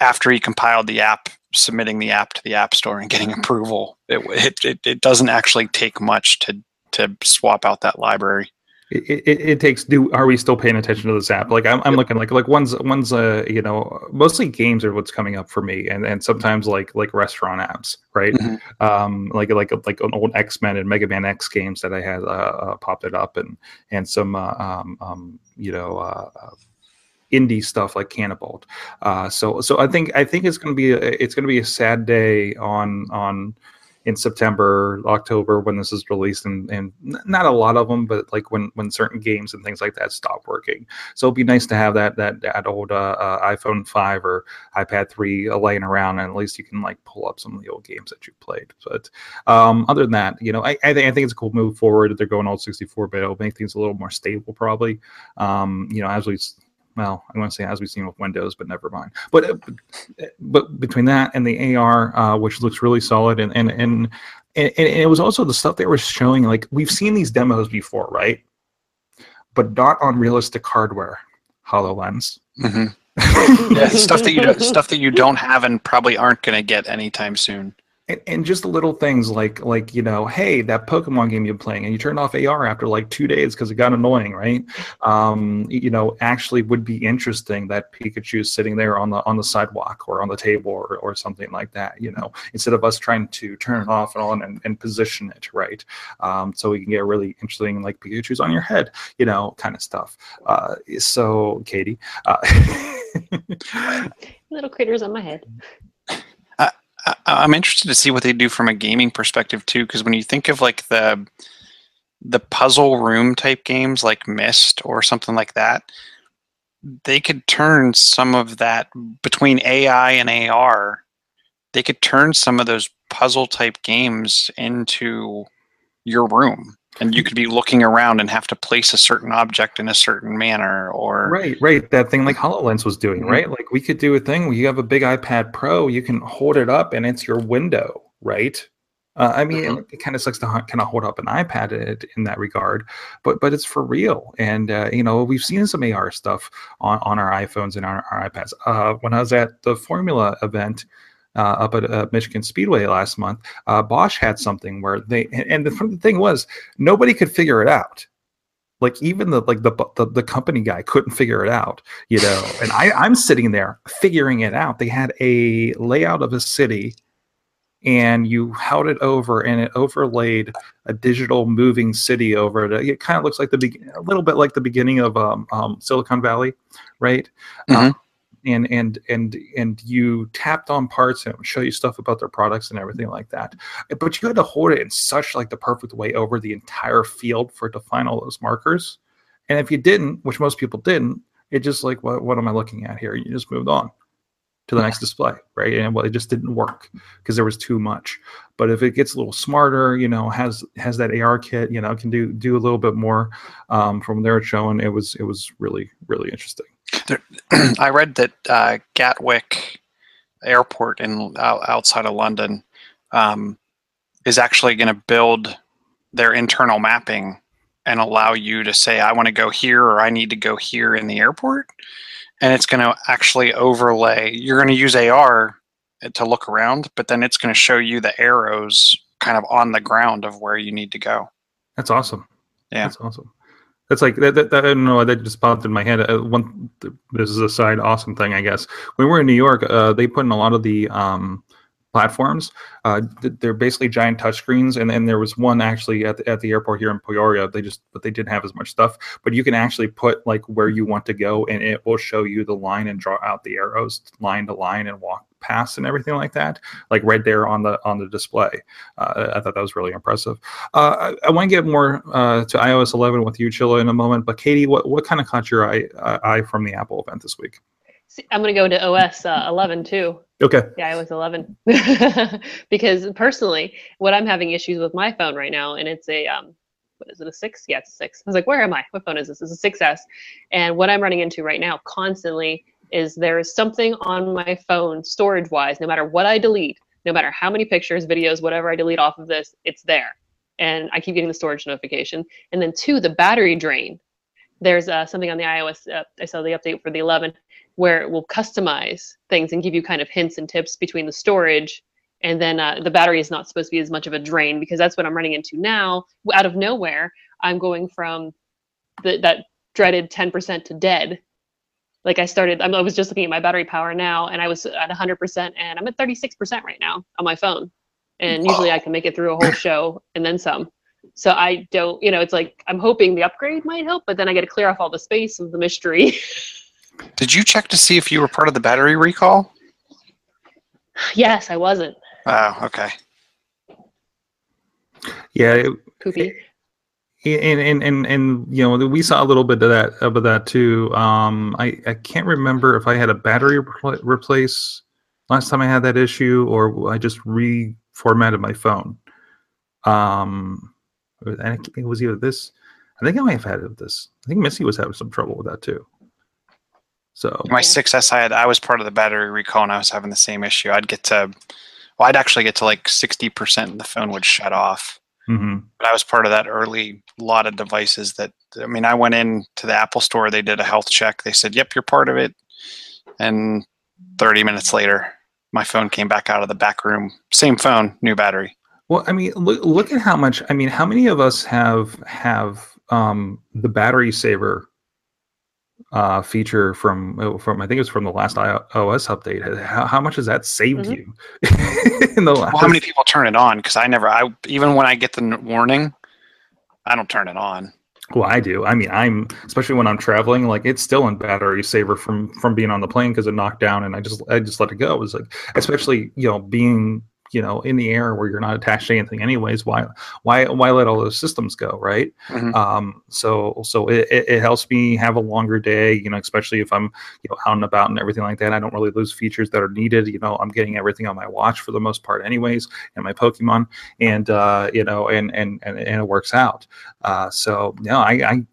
after he compiled the app, submitting the app to the app store and getting approval. It it it, it doesn't actually take much to to swap out that library. it, it, it takes do are we still paying attention to this app like i'm, I'm looking like like one's one's uh you know mostly games are what's coming up for me and and sometimes like like restaurant apps right Mhm. um like like like an old x-men and mega man x games that i had uh, uh popped it up and and some uh, um um you know uh uh, indie stuff like Canabalt. Uh, so so I think I think it's going to be a, it's to be a sad day on on in September, October when this is released, and, and not a lot of them, but like when when certain games and things like that stop working. So it'd be nice to have that that that old uh, uh, iPhone five or iPad three uh, laying around, and at least you can like pull up some of the old games that you played. But um, other than that, you know, I, I think I think it's a cool move forward. They're going all sixty four bit. It'll make things a little more stable, probably. Um, you know, as we well, I want to say as we've seen with Windows, but never mind. But uh, but between that and the AR, uh, which looks really solid, and and and and, and it was also the stuff they were showing. Like we've seen these demos before, right? But not on realistic hardware. Hololens. hmm yeah, stuff that you don't, stuff that you don't have and probably aren't going to get anytime soon. And, and just little things like like you know hey that pokemon game you're playing and you turned off ar after like two days because it got annoying right? Um you know actually would be interesting that pikachu's sitting there on the on the sidewalk or on the table or, or something like that you know instead of us trying to turn it off and on and, and position it right? Um so we can get really interesting like pikachu's on your head you know kind of stuff. Uh so katie uh, Little critters on my head. I'm interested to see what they do from a gaming perspective too, because when you think of like the the puzzle room type games like Myst or something like that, they could turn some of that between AI and AR. They could turn some of those puzzle type games into your room, and you could be looking around and have to place a certain object in a certain manner, or Right, right. That thing like HoloLens was doing, Mhm. right? Like we could do a thing where you have a big iPad Pro, you can hold it up and it's your window, right? Uh, I mean, it, kind of sucks to kind of hold up an iPad in, in that regard, but but it's for real. And uh, you know, we've seen some AR stuff on, on our iPhones and our, our iPads. Uh, when I was at the Formula event up at uh, Michigan Speedway last month, uh, Bosch had something where they and and the thing was nobody could figure it out. Like even the like the, the the company guy couldn't figure it out you know? And i i'm sitting there figuring it out. They had a layout of a city and you held it over and it overlaid a digital moving city over it. It kind of looks like the be- a little bit like the beginning of um, um, silicon valley right? Mhm. Um, and and and and you tapped on parts and it would show you stuff about their products and everything like that. But you had to hold it in such like the perfect way over the entire field for it to find all those markers. And if you didn't which most people didn't it just like what, what am i looking at here? You just moved on to the next display right? And well it just didn't work because there was too much. But if it gets a little smarter you know has has that ar kit you know can do do a little bit more um, from there showing it was it was really really interesting I read that uh, Gatwick Airport in out, outside of London um, is actually going to build their internal mapping and allow you to say, "I want to go here" or "I need to go here" in the airport, and it's going to actually overlay. You're going to use AR to look around, but then it's going to show you the arrows kind of on the ground of where you need to go. That's awesome. Yeah. that's awesome. That's like that, that, that- I don't know. That just popped in my head. Uh, one, this is a side awesome thing, I guess. When we were in New York, uh, they put in a lot of the um, platforms. Uh, they're basically giant touchscreens, and then there was one actually at the, at the airport here in Peoria. They just, but they didn't have as much stuff. But you can actually put like where you want to go, and it will show you the line and draw out the arrows line to line and walk past and everything like that, like right there on the on the display. Uh, I thought that was really impressive. Uh, I, I want to get more uh, to iOS 11 with you, Chilla, in a moment. But Katie, what, what kind of caught your eye, uh, eye from the Apple event this week? See, I'm going to go to OS uh, 11 too. Okay. Yeah, iOS 11. because personally, what I'm having issues with my phone right now, and it's a um, what is it, a six? Yeah, it's a six. I was like, where am I? What phone is this? It's a 6S. And what I'm running into right now constantly is there is something on my phone storage wise, no matter what I delete, no matter how many pictures, videos, whatever I delete off of this, it's there. And I keep getting the storage notification. And then two, the battery drain. There's uh, something on the iOS. Uh, I saw the update for the 11 where it will customize things and give you kind of hints and tips between the storage and then uh, the battery is not supposed to be as much of a drain because that's what I'm running into now. Out of nowhere, I'm going from the, that dreaded 10% to dead. Like I started, I'm- was just looking at my battery power now, and I was at 100%, and I'm at 36% right now on my phone. And usually I can make it through a whole show and then some. So I don't, you know, it's like I'm hoping the upgrade might help, but then I got to clear off all the space of the mystery. Did you check to see if you were part of the battery recall? yes, I wasn't. Oh, okay. Yeah, it, Poopy. And and and and you know we saw a little bit of that of that too. Um, I I can't remember if I had a battery repl- replace last time I had that issue or I just reformatted my phone. Um, it was either this. I think I might have had it this. I think Missy was having some trouble with that too. So My Yeah. 6S, I had, I was part of the battery recall, and I was having the same issue. I'd get to, well, I'd actually get to like 60%, and the phone would shut off. Mhm. But I was part of that early lot of devices that, I mean, I went in to the Apple store, they did a health check. They said, yep, you're part of it. And 30 minutes later, my phone came back out of the back room. Same phone, new battery. Well, I mean, look, look at how much. I mean, how many of us have have um, the battery saver uh, feature from uh, from I think it was from the last iOS update. How, how much has that saved Mhm. you in the last? Well, how many people turn it on? Because I never, I even when I get the warning, I don't turn it on. Well, I do. I mean, I'm especially when I'm traveling. Like, it's still in battery saver from from being on the plane because it knocked down, and I just I just let it go. It was like, especially you know being you know in the air where you're not attached to anything anyways. Why why why let all those systems go, right? Mhm. Um, so so it, it, helps me have a longer day. You know, especially if I'm you know out and about and everything like that. I don't really lose features that are needed. You know, I'm getting everything on my watch for the most part, anyways, and my Pokemon, and uh, you know, and and and, and it works out. Uh, so no, I, I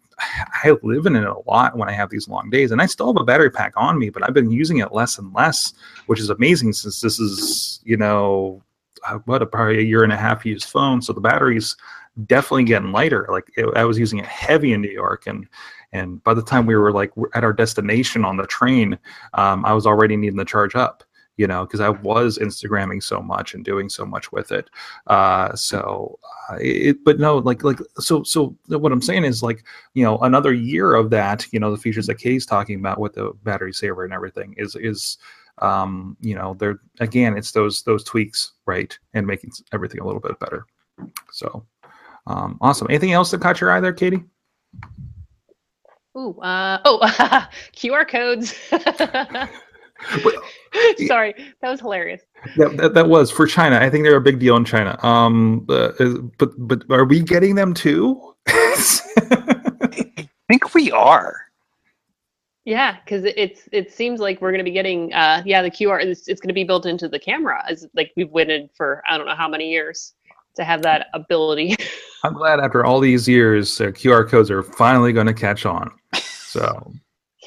I live in it a lot when I have these long days, and I still have a battery pack on me, but I've been using it less and less, which is amazing since this is you know what a probably a year and a half used phone, so the battery's definitely getting lighter. Like it, I was using it heavy in New York, and and by the time we were like at our destination on the train, um, I was already needing to charge up. You know, because I was Instagramming so much and doing so much with it. Uh, so, uh, it, but no, like, like, so, so what I'm saying is like, you know, another year of that, you know, the features that Kay's talking about with the battery saver and everything is, is, um, you know, they're again, it's those, those tweaks, right, and making everything a little bit better. So, um, awesome. Anything else that caught your eye there, Katie? Ooh, uh, oh, QR codes. Sorry, that was hilarious. That, that, that was for China. I think they're a big deal in China. Um, uh, but but are we getting them too? I think we are. Yeah, because it's it seems like we're going to be getting uh yeah the QR it's, it's going to be built into the camera as like we've waited for I don't know how many years to have that ability. I'm glad after all these years, uh, QR codes are finally going to catch on. So,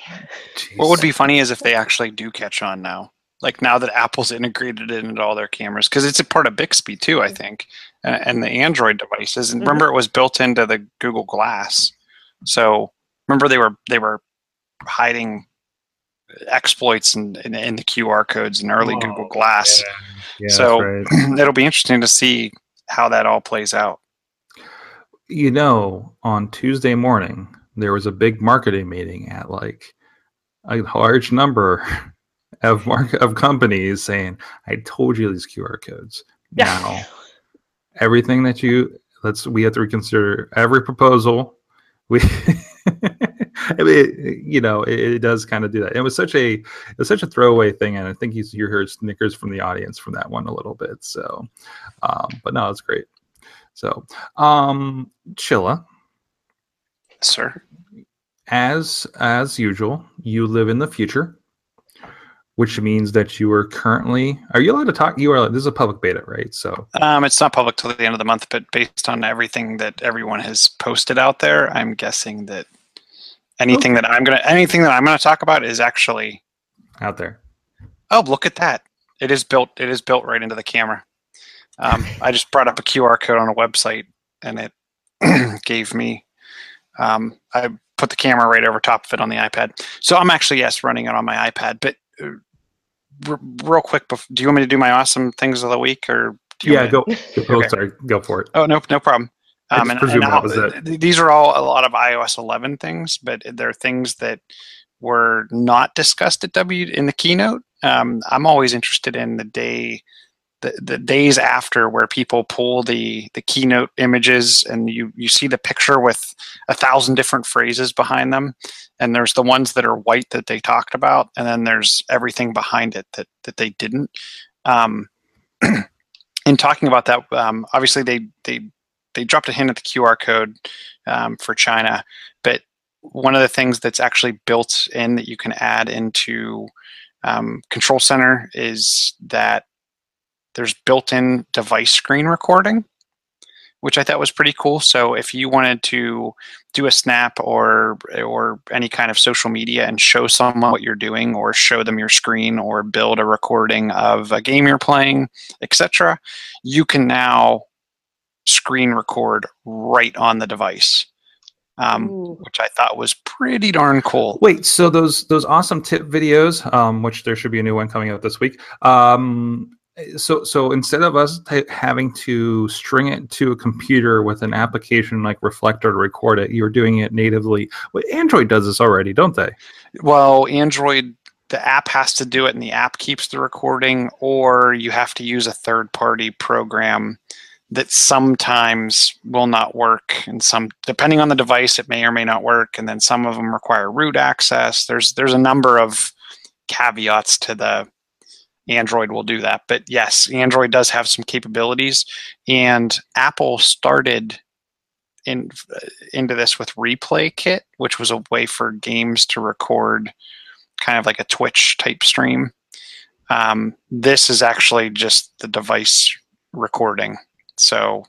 What would be funny is if they actually do catch on now. Like now that Apple's integrated it into all their cameras, because it's a part of Bixby too, I think, and, and the Android devices. And Mhm. remember, it was built into the Google Glass. So remember, they were they were hiding exploits in, in, in the QR codes in early Oh, Google Glass. Yeah, So- right. It'll be interesting to see how that all plays out. you know, on Tuesday morning there was a big marketing meeting at like a large number of mark of companies saying, "I told you these QR codes." Now, everything that you let's we have to reconsider every proposal. We, I mean, you know, it, it does kind of do that. It was such a it was such a throwaway thing, and I think you you heard snickers from the audience from that one a little bit. So, um, but no, it's great. So, um, Chilla, Sir, as as usual, you live in the future, which means that you are currently. Are you allowed to talk? You are. This is a public beta, right? So, um, it's not public till the end of the month, but based on everything that everyone has posted out there, I'm guessing that anything that I'm gonna anything that I'm gonna talk about is actually out there. oh look at that it is built. It is built right into the camera. Um, I just brought up a QR code on a website, and it gave me. Um, I put the camera right over top of it on the iPad. So I'm actually yes running it on my iPad. But uh, r- real quick, bef- do you want me to do my awesome things of the week, or do you Yeah, want me- go. Oh, Okay. sorry, go for it. Oh no, no problem. Um, and, presumed and that was it. these are all a lot of iOS 11 things, but they're things that were not discussed at W in the keynote. Um, I'm always interested in the day, the, the days after, where people pull the the keynote images and you you see the picture with a thousand different phrases behind them, and there's the ones that are white that they talked about, and then there's everything behind it that that they didn't. Um, in talking about that, um, obviously they they they dropped a hint at the QR code um, for China, but one of the things that's actually built in that you can add into um, Control Center is that there's built-in device screen recording, which I thought was pretty cool. So if you wanted to do a snap or or any kind of social media and show someone what you're doing, or show them your screen, or build a recording of a game you're playing, etc., you can now screen record right on the device, um, which I thought was pretty darn cool. Wait, so those those awesome tip videos, um, which there should be a new one coming out this week. Um, so so instead of us t- having to string it to a computer with an application like Reflector to record it, you're doing it natively. Well, Android does this already, don't they? Well, Android, the app has to do it, and the app keeps the recording, or you have to use a third-party program that sometimes will not work, and some, depending on the device, it may or may not work, and then some of them require root access. There's there's a number of caveats to the Android will do that, but yes, Android does have some capabilities, and Apple started in into this with Replay Kit, which was a way for games to record kind of like a Twitch type stream. Um, this is actually just the device recording. So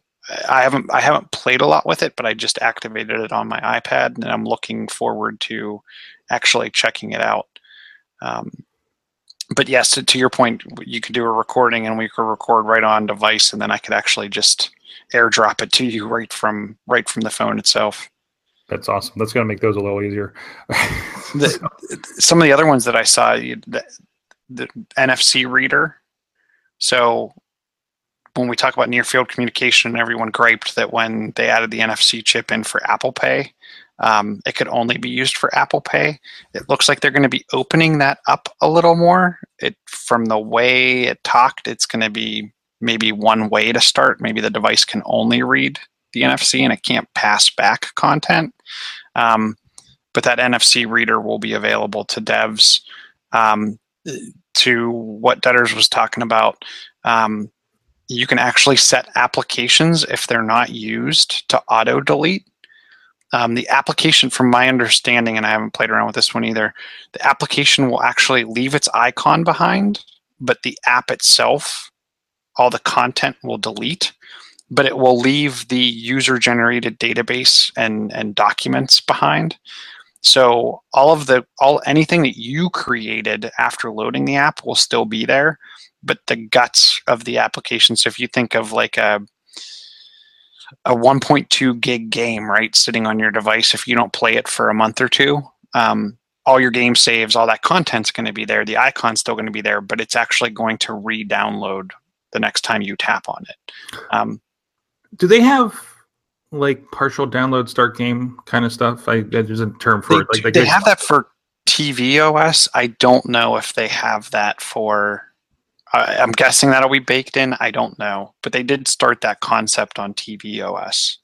I haven't I haven't played a lot with it, but I just activated it on my iPad, and I'm looking forward to actually checking it out. Um, but yes, to, to your point, you could do a recording, and we could record right on device, and then I could actually just airdrop it to you right from right from the phone itself. That's awesome. That's going to make those a little easier. The- some of the other ones that I saw, the, the NFC reader. So when we talk about near field communication, everyone griped that when they added the NFC chip in for Apple Pay, um, it could only be used for Apple Pay. It looks like they're going to be opening that up a little more. It from the way it talked, it's going to be maybe one way to start. Maybe the device can only read the NFC and it can't pass back content. Um, but that NFC reader will be available to devs. Um, to what Dutters was talking about, um, you can actually set applications if they're not used to auto delete. Um, the application, from my understanding, and I haven't played around with this one either, the application will actually leave its icon behind, but the app itself, all the content will delete, but it will leave the user generated database and, and documents behind. So all of the all anything that you created after loading the app will still be there, but the guts of the application. So if you think of like a a 1.2 gig game, right, sitting on your device, if you don't play it for a month or two, um, all your game saves, all that content's going to be there. The icon's still going to be there, but it's actually going to re-download the next time you tap on it. Um, Do they have like partial download start game kind of stuff? I there's a term for they, it. Like, they have that for TV OS. I don't know if they have that for. I I'm guessing that'll be baked in. I don't know, but they did start that concept on TV OS,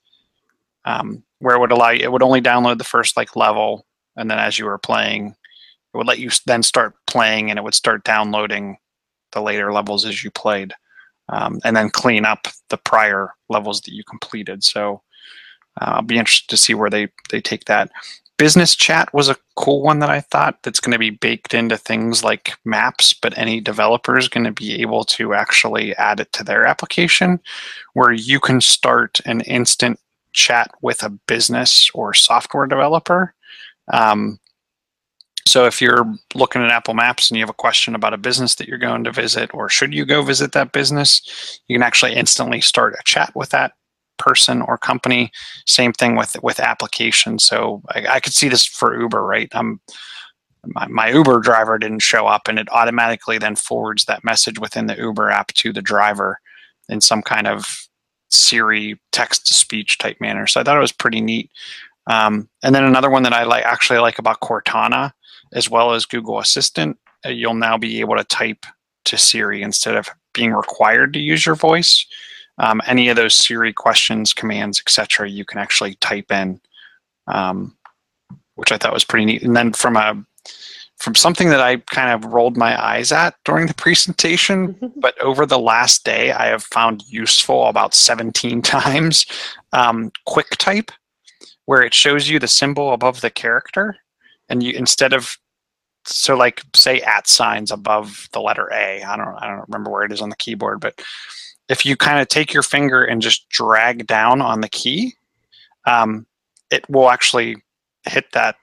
um, where it would allow you. It would only download the first like level, and then as you were playing, it would let you then start playing, and it would start downloading the later levels as you played, um, and then clean up the prior levels that you completed. So. Uh, I'll be interested to see where they, they take that business chat was a cool one that I thought that's going to be baked into things like maps, but any developer is going to be able to actually add it to their application where you can start an instant chat with a business or software developer. Um, So if you're looking at Apple Maps and you have a question about a business that you're going to visit, or should you go visit that business, you can actually instantly start a chat with that person or company. Same thing with with applications. So I, I could see this for Uber, right? Um, my, my Uber driver didn't show up, and it automatically then forwards that message within the Uber app to the driver in some kind of Siri text to speech type manner. So I thought it was pretty neat. Um, and then another one that I like actually like about Cortana, as well as Google Assistant, uh, you'll now be able to type to Siri instead of being required to use your voice. Um, any of those Siri questions, commands, etc., you can actually type in, um, which I thought was pretty neat. And then from a from something that I kind of rolled my eyes at during the presentation, but over the last day, I have found useful about 17 times um, QuickType, where it shows you the symbol above the character, and you instead of so like say at signs above the letter A. I don't I don't remember where it is on the keyboard, but if you kind of take your finger and just drag down on the key, um, it will actually hit that.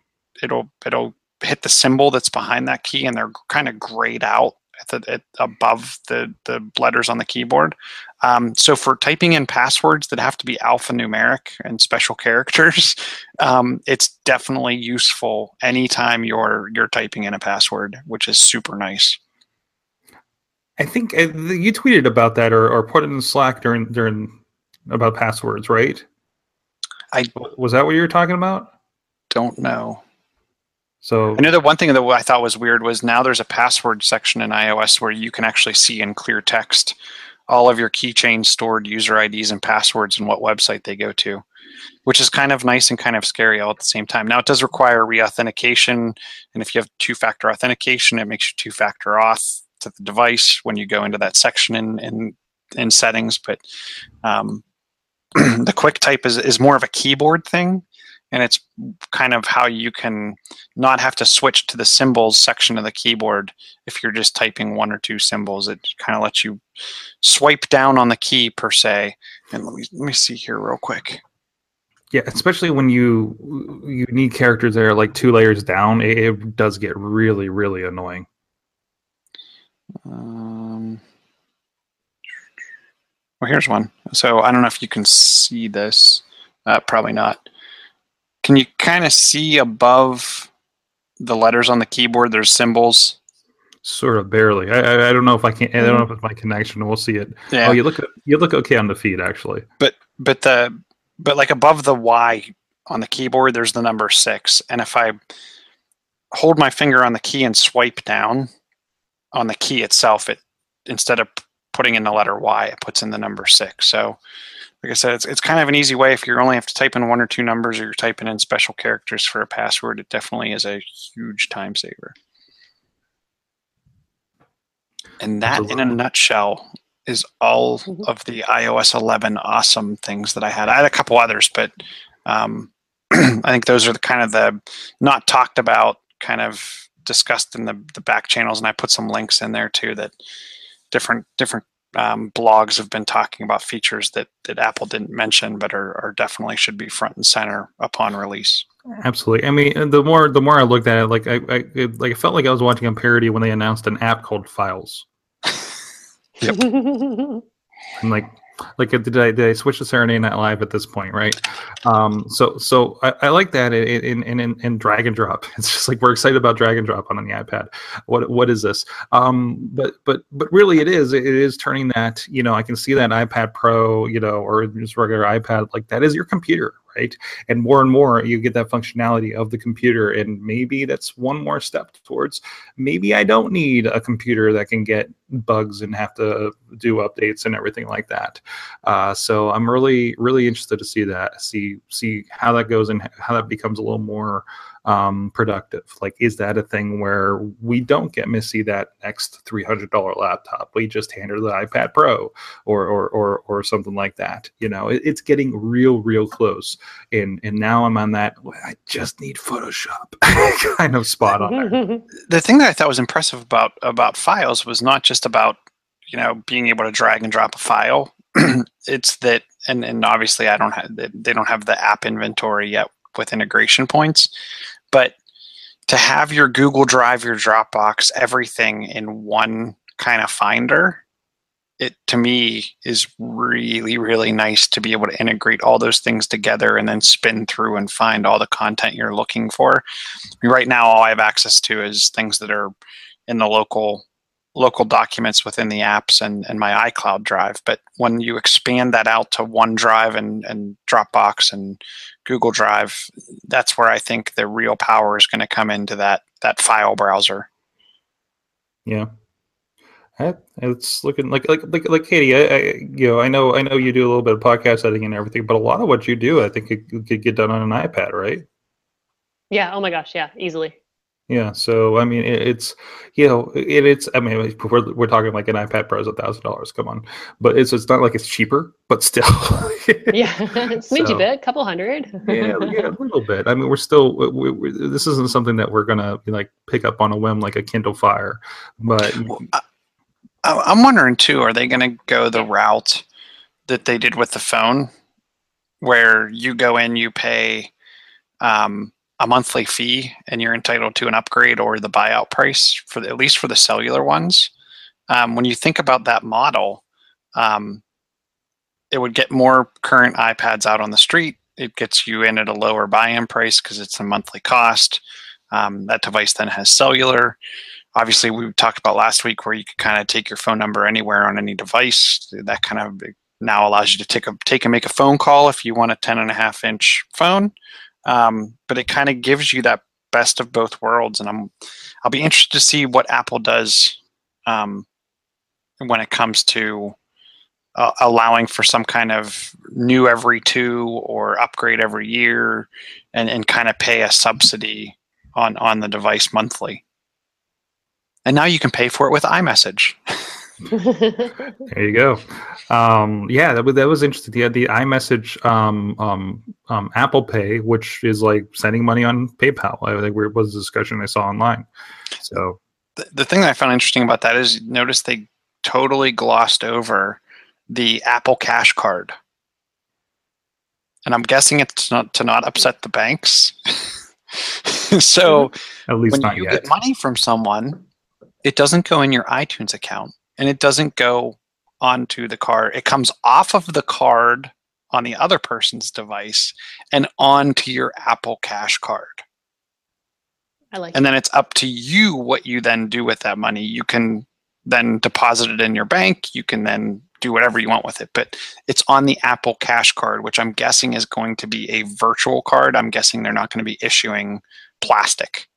It'll it'll hit the symbol that's behind that key, and they're kind of grayed out at the, at, above the the letters on the keyboard. Um, so for typing in passwords that have to be alphanumeric and special characters, um, it's definitely useful anytime you're you're typing in a password, which is super nice. I think uh, you tweeted about that or, or put it in Slack during during about passwords, right? I was that what you were talking about? Don't know. So I know the one thing that I thought was weird was now there's a password section in iOS where you can actually see in clear text all of your keychains stored user IDs and passwords and what website they go to, which is kind of nice and kind of scary all at the same time. Now it does require reauthentication, and if you have two-factor authentication, it makes you two-factor auth to the device when you go into that section in in, in settings. But um, the quick type is is more of a keyboard thing and it's kind of how you can not have to switch to the symbols section of the keyboard if you're just typing one or two symbols it kind of lets you swipe down on the key per se and let me let me see here real quick yeah, especially when you you need characters that are like two layers down, it, it does get really really annoying. Um, well here's one so i don't know if you can see this uh, probably not can you kind of see above the letters on the keyboard there's symbols Sort of barely. I, I, I don't know if I can. I don't know if it's my connection. We'll see it. Yeah. Oh, you look you look okay on the feed actually. but but the but like above the y on the keyboard there's the number six and if i hold my finger on the key and swipe down on the key itself it instead of putting in the letter y it puts in the number six so like i said it's, it's kind of an easy way if you only have to type in one or two numbers or you're typing in special characters for a password it definitely is a huge time saver and that in a nutshell is all Mhm. of the iOS 11 awesome things that I had. I had a couple others, but um, I think those are the kind of the not talked about, kind of discussed in the, the back channels, and I put some links in there too that different different um, blogs have been talking about features that that Apple didn't mention, but are, are definitely should be front and center upon release. Absolutely. I mean, the more the more I looked at it, like I, I it, like it felt like I was watching a parody when they announced an app called Files. yep. I'm like, like did I did I switch to Saturday Night Live at this point, right? Um, so so I, I like that in, in in in drag and drop. It's just like we're excited about drag and drop on the iPad. What what is this? Um, but but but really, it is it is turning that you know I can see that iPad Pro, you know, or just regular iPad like that is your computer, right? And more and more you get that functionality of the computer, and maybe that's one more step towards maybe I don't need a computer that can get bugs and have to do updates and everything like that. Uh, so I'm really, really interested to see that, see see how that goes and how that becomes a little more um, productive. Like, is that a thing where we don't get Missy that next three hundred dollar laptop? We just hand her the iPad Pro or or or, or something like that. You know, it, it's getting real, real close. And and now I'm on that. "Well, I just need Photoshop kind of spot on there. the thing that I thought was impressive about about files was not just about you know being able to drag and drop a file. it's that, and and obviously I don't have they they don't have the app inventory yet with integration points, but to have your Google Drive, your Dropbox, everything in one kind of finder, it to me is really, really nice to be able to integrate all those things together and then spin through and find all the content you're looking for. Right now, all I have access to is things that are in the local local documents within the apps and, and my iCloud drive. But when you expand that out to OneDrive and, and Dropbox and Google Drive, that's where I think the real power is going to come into that that file browser. Yeah. It's looking like like like, like Katie. I, I you know I know I know you do a little bit of podcast editing and everything, but a lot of what you do, I think, it could get done on an iPad, right? Yeah. Oh my gosh. Yeah. Easily. Yeah. So I mean, it, it's you know, it, it's I mean, we're we're talking like an iPad Pro is a thousand dollars. Come on, but it's it's not like it's cheaper, but still. Yeah. Smidgy So- bit. Couple hundred. yeah, yeah, a little bit. I mean, we're still. We, we, this isn't something that we're gonna like pick up on a whim like a Kindle Fire, but Well, I, I- I'm wondering too, are they going to go the route that they did with the phone, where you go in, you pay um, a monthly fee, and you're entitled to an upgrade or the buyout price for the, at least for the cellular ones? Um, when you think about that model, um, it would get more current iPads out on the street. It gets you in at a lower buy-in price because it's a monthly cost. Um, that device then has cellular obviously we talked about last week where you could kind of take your phone number anywhere on any device that kind of now allows you to take a take and make a phone call if you want a 10 and a half inch phone um, but it kind of gives you that best of both worlds and i'm i'll be interested to see what apple does um, when it comes to uh, allowing for some kind of new every two or upgrade every year and, and kind of pay a subsidy on on the device monthly and now you can pay for it with iMessage. There you go. Um, yeah, that was that was interesting. The the iMessage um, um, um, Apple Pay, which is like sending money on PayPal. I think it was a discussion I saw online. So The, the thing that I found interesting about that is notice they totally glossed over the Apple Cash Card, and I'm guessing it's not to not upset the banks. so at least when not you yet. get money from someone, it doesn't go in your iTunes account and it doesn't go onto the card. It comes off of the card on the other person's device and onto your Apple Cash card. I like. And then it's up to you what you then do with that money. You can then deposit it in your bank. You can then do whatever you want with it. But it's on the Apple Cash card, which I'm guessing is going to be a virtual card. I'm guessing they're not going to be issuing plastic.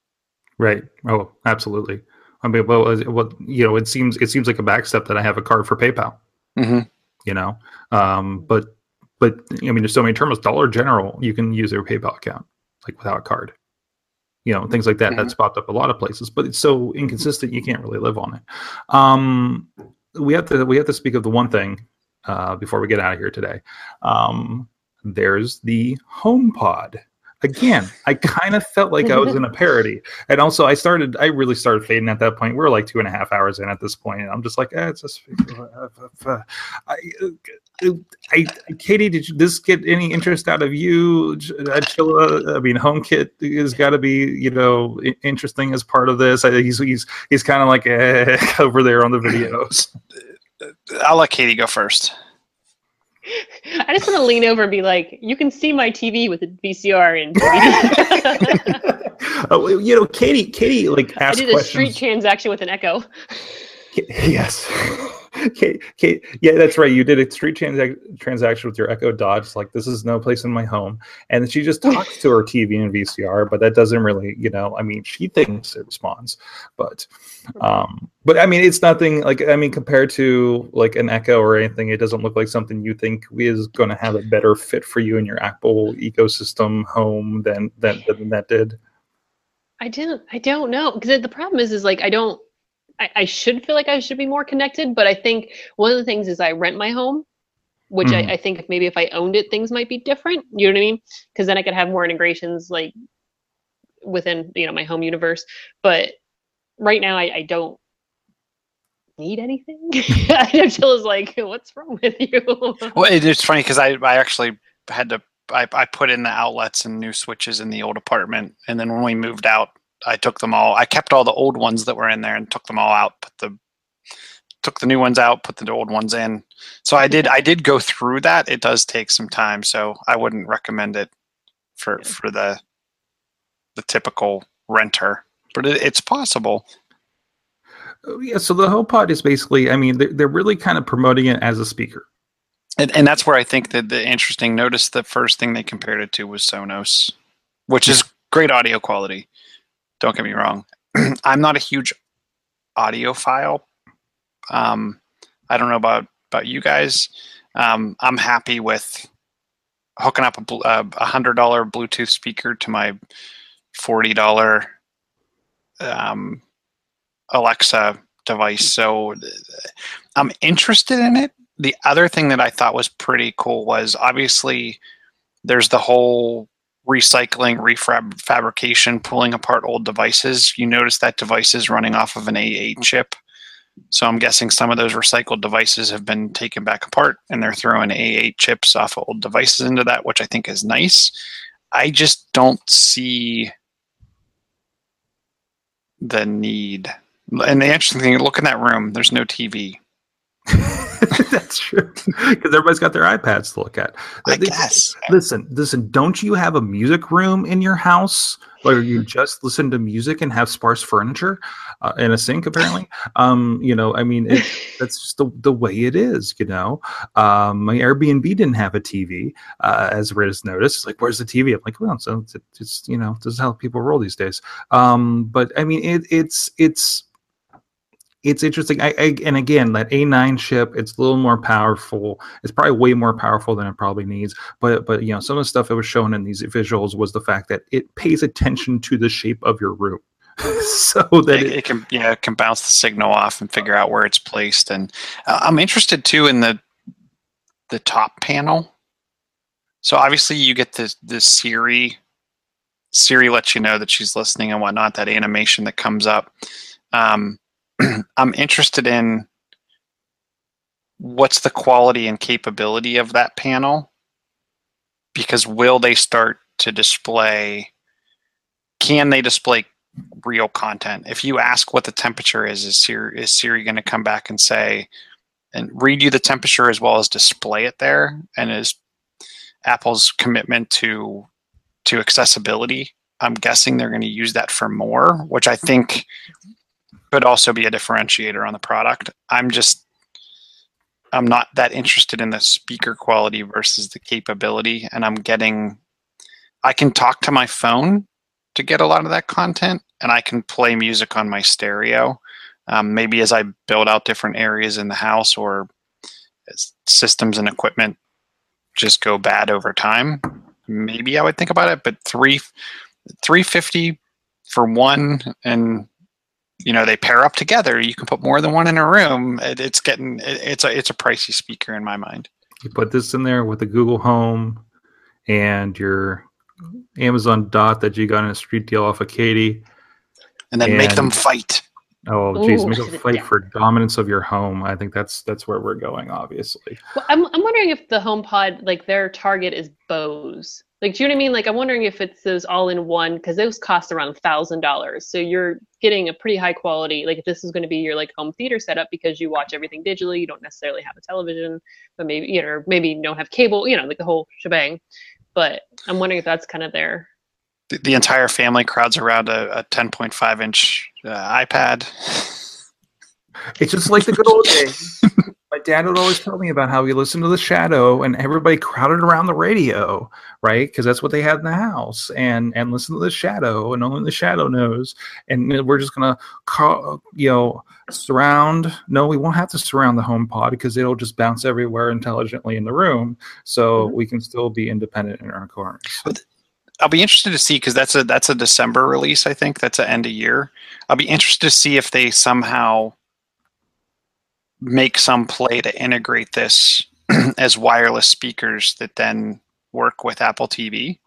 Right. Oh, absolutely. I mean, well, what you know, it seems it seems like a backstep that I have a card for PayPal. Mm-hmm. You know, um, but but I mean, there's so many terminals. Dollar General, you can use their PayPal account like without a card. You know, things like that. That's popped up a lot of places, but it's so inconsistent you can't really live on it. Um, we have to we have to speak of the one thing uh, before we get out of here today. Um, there's the HomePod. Again, I kind of felt like I was in a parody, and also I started. I really started fading at that point. We're like two and a half hours in at this point, and I'm just like, eh, it's just. I, I, Katie, did you, this get any interest out of you? Chilla, I mean, HomeKit has got to be, you know, interesting as part of this. I, he's he's he's kind of like eh, over there on the videos. I'll let Katie go first. I just want to lean over and be like, you can see my TV with a VCR DVD. oh, you know, Katie, Katie, like I asked did a questions. street transaction with an Echo. Yes. Kate, Kate, yeah, that's right. You did a street transac- transaction with your Echo Dot. It's like this is no place in my home, and she just talks to her TV and VCR, but that doesn't really, you know. I mean, she thinks it responds, but, um, but I mean, it's nothing like I mean, compared to like an Echo or anything, it doesn't look like something you think is going to have a better fit for you in your Apple ecosystem home than than, than that did. I didn't. I don't know because the problem is, is like I don't. I, I should feel like I should be more connected, but I think one of the things is I rent my home, which Mhm. I, I think maybe if I owned it, things might be different. You know what I mean? Because then I could have more integrations like within you know my home universe. But right now, I, I don't need anything. Jill is like, "What's wrong with you?" Well, it, it's funny because I, I actually had to I, I put in the outlets and new switches in the old apartment, and then when we moved out I took them all. I kept all the old ones that were in there and took them all out. Put the took the new ones out, put the old ones in. So I did. I did go through that. It does take some time, so I wouldn't recommend it for for the the typical renter. But it, it's possible. Oh, yeah, so the HomePod is basically, I mean, they're, they're really kind of promoting it as a speaker. And, and that's where I think that the interesting notice the first thing they compared it to was Sonos, which is great audio quality. Don't get me wrong. I'm not a huge audiophile. Um, I don't know about about you guys. Um, I'm happy with hooking up a uh, a hundred dollar Bluetooth speaker to my forty dollar um, Alexa device. So uh, I'm interested in it. The other thing that I thought was pretty cool was obviously there's the whole recycling, refab fabrication, pulling apart old devices. You notice that device is running off of an A8 chip. So I'm guessing some of those recycled devices have been taken back apart and they're throwing A8 chips off of old devices into that, which I think is nice. I just don't see the need. And the interesting thing, look in that room, there's no TV. That's true. Because everybody's got their iPads to look at. I They- guess. Listen, listen, don't you have a music room in your house where you just listen to music and have sparse furniture uh, and a sink, apparently? Um, you know, I mean, it, that's just the, the way it is, you know? Um, my Airbnb didn't have a TV, uh, as Riz noticed. It's like, where's the TV? I'm like, well, so it's, it's, you know, this is how people roll these days. Um, but I mean, it, it's, it's, it's interesting. I, I and again that A9 chip, it's a little more powerful. It's probably way more powerful than it probably needs. But but you know, some of the stuff that was shown in these visuals was the fact that it pays attention to the shape of your room. so that it, it, it can yeah it can bounce the signal off and figure out where it's placed and uh, i'm interested too in the the top panel so obviously you get the the siri siri lets you know that she's listening and whatnot that animation that comes up um, i'm interested in what's the quality and capability of that panel because will they start to display can they display real content. If you ask what the temperature is, is Siri, is Siri going to come back and say and read you the temperature as well as display it there? And is Apple's commitment to to accessibility? I'm guessing they're going to use that for more, which I think could also be a differentiator on the product. I'm just I'm not that interested in the speaker quality versus the capability, and I'm getting I can talk to my phone to get a lot of that content, and I can play music on my stereo. Um, maybe as I build out different areas in the house or systems and equipment just go bad over time, maybe I would think about it. But three, three fifty for one, and you know they pair up together. You can put more than one in a room. It, it's getting it, it's a it's a pricey speaker in my mind. you put this in there with the Google Home and your Amazon Dot that you got in a street deal off of Katie. And then make them fight. Oh, geez, Ooh, make a fight for dominance of your home. I think that's that's where we're going. Obviously, Well, I'm I'm wondering if the HomePod like their target is Bose. Like, do you know what I mean? Like, I'm wondering if it's those all-in-one because those cost around thousand dollars. So you're getting a pretty high quality. Like, if this is going to be your like home theater setup because you watch everything digitally, you don't necessarily have a television, but maybe you know, maybe you don't have cable. You know, like the whole shebang. But I'm wondering if that's kind of their The, the entire family crowds around a, a 10.5 inch uh, iPad. it's just like the good old days. My dad would always tell me about how he listened to the Shadow, and everybody crowded around the radio, right? Because that's what they had in the house, and and listen to the Shadow, and only the Shadow knows. And we're just gonna, call, you know, surround. No, we won't have to surround the home pod because it'll just bounce everywhere intelligently in the room, so Mhm. we can still be independent in our corners. I'll be interested to see because that's a that's a December release. I think that's a end of year. I'll be interested to see if they somehow make some play to integrate this as wireless speakers that then work with Apple TV.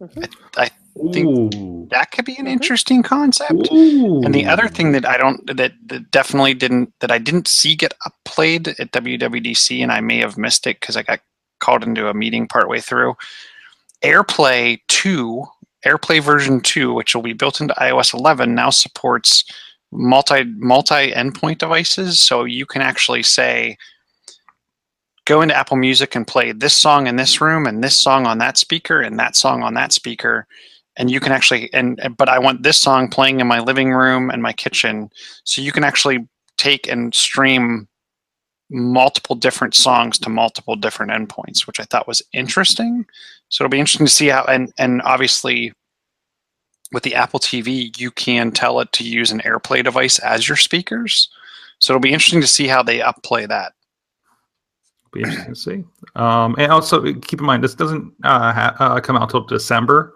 Mhm. I think Ooh. that could be an Mhm. interesting concept. Ooh. And the other thing that I don't that, that definitely didn't that I didn't see get played at WWDC, and I may have missed it because I got called into a meeting partway through. AirPlay two AirPlay version 2, which will be built into iOS 11, now supports multi multi endpoint devices. So you can actually say, go into Apple Music and play this song in this room and this song on that speaker and that song on that speaker. And you can actually and- but I want this song playing in my living room and my kitchen. So you can actually take and stream multiple different songs to multiple different endpoints, which I thought was interesting. So it'll be interesting to see how and and obviously with the Apple TV, you can tell it to use an AirPlay device as your speakers. So it'll be interesting to see how they upplay that. Be interesting to see. Um, and also keep in mind this doesn't uh, ha- uh, come out till December,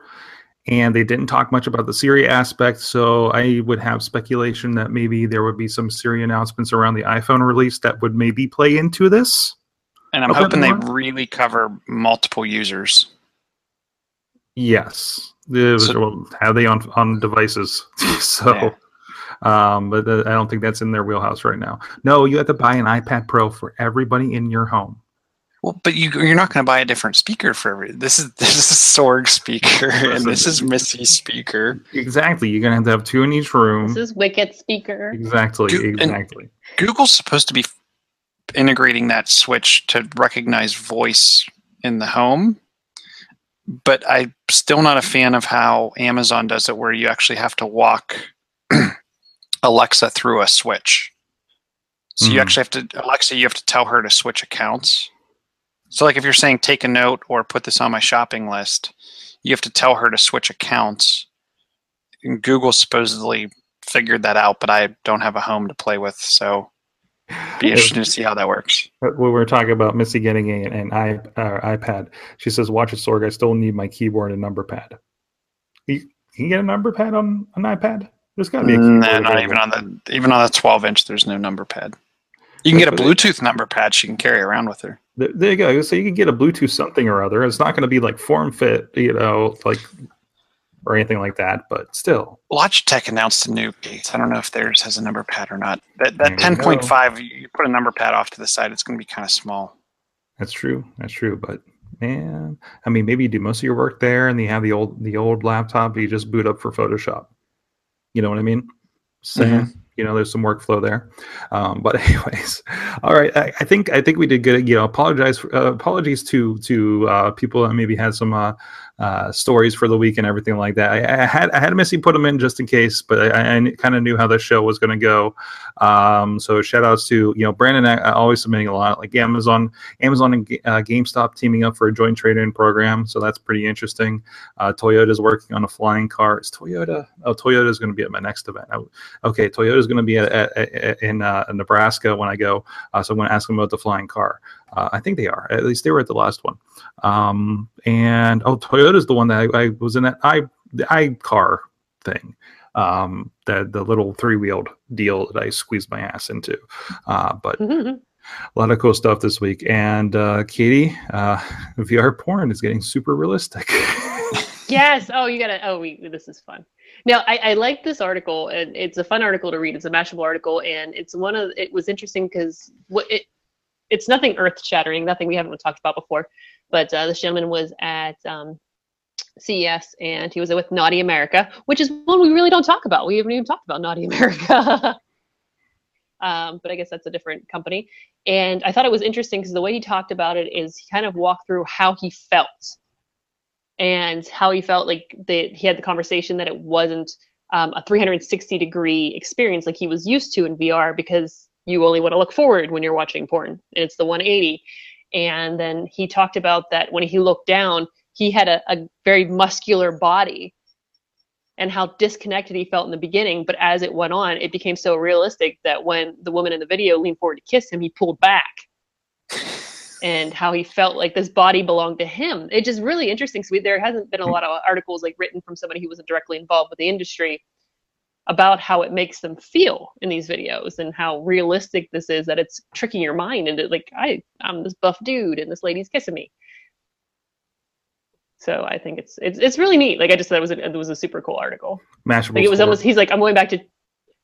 and they didn't talk much about the Siri aspect. So I would have speculation that maybe there would be some Siri announcements around the iPhone release that would maybe play into this. And I'm hoping they really cover multiple users. Yes, the, So- well, have they on on devices? so, um, but uh, I don't think that's in their wheelhouse right now. No, you have to buy an iPad Pro for everybody in your home. Well, but you, you're not going to buy a different speaker for every. This is this is Sorg speaker and this is Missy speaker. Exactly, you're gonna have to have two in each room. This is Wicket speaker. Exactly, Do- and- exactly. Google's supposed to be integrating that switch to recognize voice in the home, but I'm still not a fan of how Amazon does it, where you actually have to walk Alexa through a switch. So you Hmm. actually have to Alexa, you have to tell her to switch accounts. So like if you're saying take a note or put this on my shopping list, you have to tell her to switch accounts. And Google supposedly figured that out, but I don't have a home to play with, so be interesting to see how that works. We were talking about Missy getting a, an i uh, iPad, she says, "Watch it, Sorg. I still need my keyboard and number pad." You, can you get a number pad on an iPad? There's got to be a keyboard. Nah, not even on the even on the 12 inch. There's no number pad. You can get a That's what it- Bluetooth number pad she can carry around with her. There, there you go. So you can get a Bluetooth something or other. It's not going to be like form fit, you know, like or anything like that. But still, Logitech announced a new case. I don't know if theirs has a number pad or not. That that 10.5, you you put a number pad off to the side, it's going to be kind of small. that's true. That's true. But man, I mean, maybe you do most of your work there, and you have the old the old laptop. You just boot up for Photoshop. You know what I mean? Saying, mm-hmm. You know, there's some workflow there. Um, but anyways, all right. I, I think I think we did good. You know, apologize. For, uh, apologies to to uh, people that maybe had some uh, uh, stories for the week and everything like that. I, I had I had Missy put them in just in case, but I, I kind of knew how the show was going to go. Um, so shout outs to you know Brandon uh, always submitting a lot like Amazon Amazon and uh, GameStop teaming up for a joint trade-in program. So that's pretty interesting. Uh, Toyota's working on a flying car. Is Toyota? Oh, is going to be at my next event. Oh, okay, is going to be at, at, at, in uh, Nebraska when I go. Uh, so I'm going to ask them about the flying car. Uh, I think they are. At least they were at the last one. Um, and oh, Toyota is the one that I, I was in that i the i car thing. Um, the the little three wheeled deal that I squeezed my ass into. Uh, but a lot of cool stuff this week. And uh, Katie, uh, VR porn is getting super realistic. Yes. Oh, you gotta. Oh, we. This is fun. Now, I, I like this article, and it's a fun article to read. It's a Mashable article, and it's one of. It was interesting because what it. It's nothing earth shattering, nothing we haven't talked about before, but uh, this gentleman was at um, CES and he was with Naughty America, which is one we really don't talk about. We haven't even talked about Naughty America. um, but I guess that's a different company. And I thought it was interesting because the way he talked about it is he kind of walked through how he felt and how he felt like that he had the conversation that it wasn't um, a 360 degree experience like he was used to in VR because you only want to look forward when you're watching porn and it's the 180 and then he talked about that when he looked down he had a, a very muscular body and how disconnected he felt in the beginning but as it went on it became so realistic that when the woman in the video leaned forward to kiss him he pulled back and how he felt like this body belonged to him. It's just really interesting. So there hasn't been a lot of articles like written from somebody who wasn't directly involved with the industry about how it makes them feel in these videos and how realistic this is that it's tricking your mind into like I I'm this buff dude and this lady's kissing me. So I think it's it's it's really neat. Like I just thought it was a, it was a super cool article. Mashable Like it was sport. almost he's like I'm going back to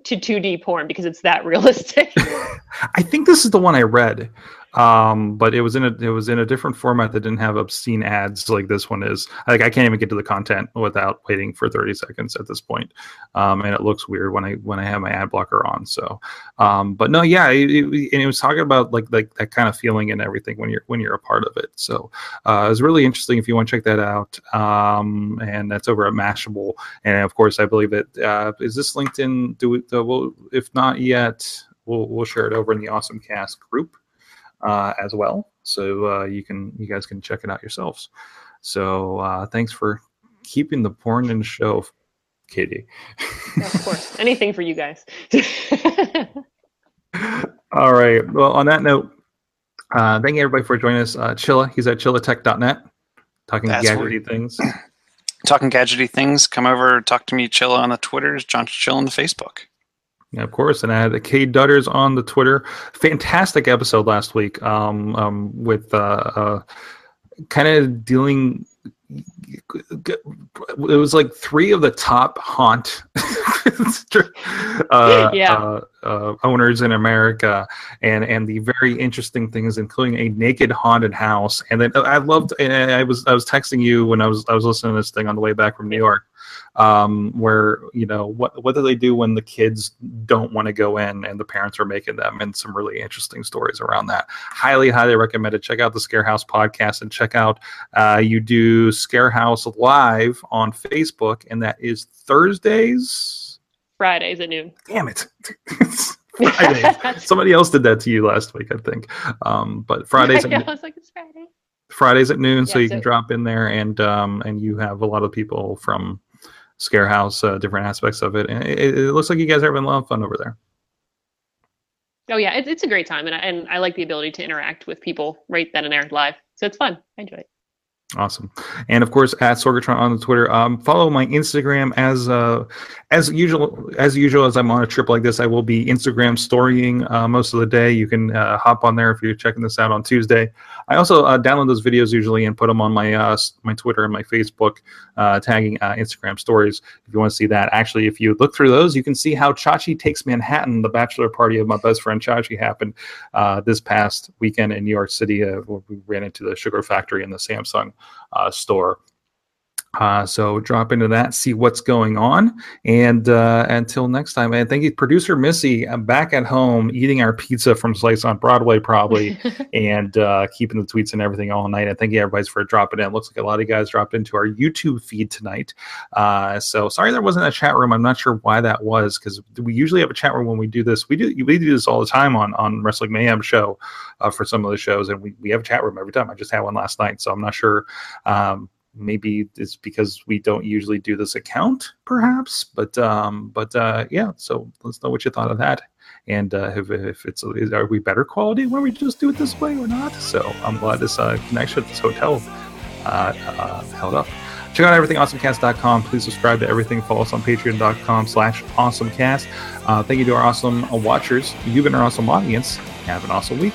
to 2D porn because it's that realistic. I think this is the one I read. Um, but it was in a it was in a different format that didn't have obscene ads like this one is. Like I can't even get to the content without waiting for 30 seconds at this point, um, and it looks weird when I when I have my ad blocker on. So, um, but no, yeah, it, it, and it was talking about like like that kind of feeling and everything when you're when you're a part of it. So uh, it was really interesting. If you want to check that out, um, and that's over at Mashable, and of course I believe that uh, is this linked in. Do it? Uh, well, if not yet, we'll we'll share it over in the Awesome Cast group uh, as well. So uh, you can you guys can check it out yourselves. So uh, thanks for keeping the porn in the show, Katie. Yeah, of course, anything for you guys. All right. Well, on that note, uh, thank you everybody for joining us. Uh, Chilla, he's at chillatech.net, talking That's gadgety things. Talking gadgety things. Come over, talk to me, Chilla on the Twitters, John Chill on the Facebook. Yeah, of course. And I had Kate Dutters on the Twitter. Fantastic episode last week um, um, with uh, uh, kind of dealing. It was like three of the top haunt uh, Yeah. uh, uh, owners in America, and and the very interesting things, including a naked haunted house. And then uh, I loved. And I was I was texting you when I was I was listening to this thing on the way back from New York um, where you know what what do they do when the kids don't want to go in and the parents are making them, and some really interesting stories around that. Highly, highly recommended. Check out the Scare House podcast and check out uh, you do Scare House live on Facebook, and that is Thursdays. Fridays at noon. Damn it. Fridays. Somebody else did that to you last week, I think. Um, but Fridays, I at, was like, it's Friday. Fridays at noon, so Yeah, you can drop in there and um, and you have a lot of people from Scare House, uh, different aspects of it, and it, it looks like you guys are having a lot of fun over there. Oh yeah, it's it's a great time, and I, and I like the ability to interact with people right then and there live. So it's fun. I enjoy it. Awesome, and of course at Sorgatron on the Twitter. Um, follow my Instagram as uh, as usual. As usual, as I'm on a trip like this, I will be Instagram storying uh, most of the day. You can uh, hop on there if you're checking this out on Tuesday. I also uh, download those videos usually and put them on my uh, my Twitter and my Facebook, uh, tagging Instagram stories. If you want to see that, actually, if you look through those, you can see how Chachi takes Manhattan. The bachelor party of my best friend Chachi happened this past weekend in New York City. We ran into the sugar factory and the Samsung Uh, store. Uh, so drop into that, see what's going on, and uh, until next time. And thank you, producer Missy, uh, back at home eating our pizza from Slice on Broadway, probably, and uh, keeping the tweets and everything all night. And thank you, everybody, for dropping in. It Looks like a lot of you guys dropped into our YouTube feed tonight. Uh, so sorry there wasn't a chat room. I'm not sure why that was because we usually have a chat room when we do this. We do we do this all the time on on Wrestling Mayhem show uh, for some of the shows, and we we have a chat room every time. I just had one last night, so I'm not sure. Um, maybe it's because we don't usually do this account perhaps but um but uh yeah so let's know what you thought of that. And uh if, if it's is, are we better quality when we just do it this way or not? So i'm glad this uh connection at this hotel uh, uh held up. Check out everything awesomecast.com please subscribe to everything. Follow us on patreon.com slash awesomecast. Uh thank you to our awesome watchers. You've been our awesome audience. Have an awesome week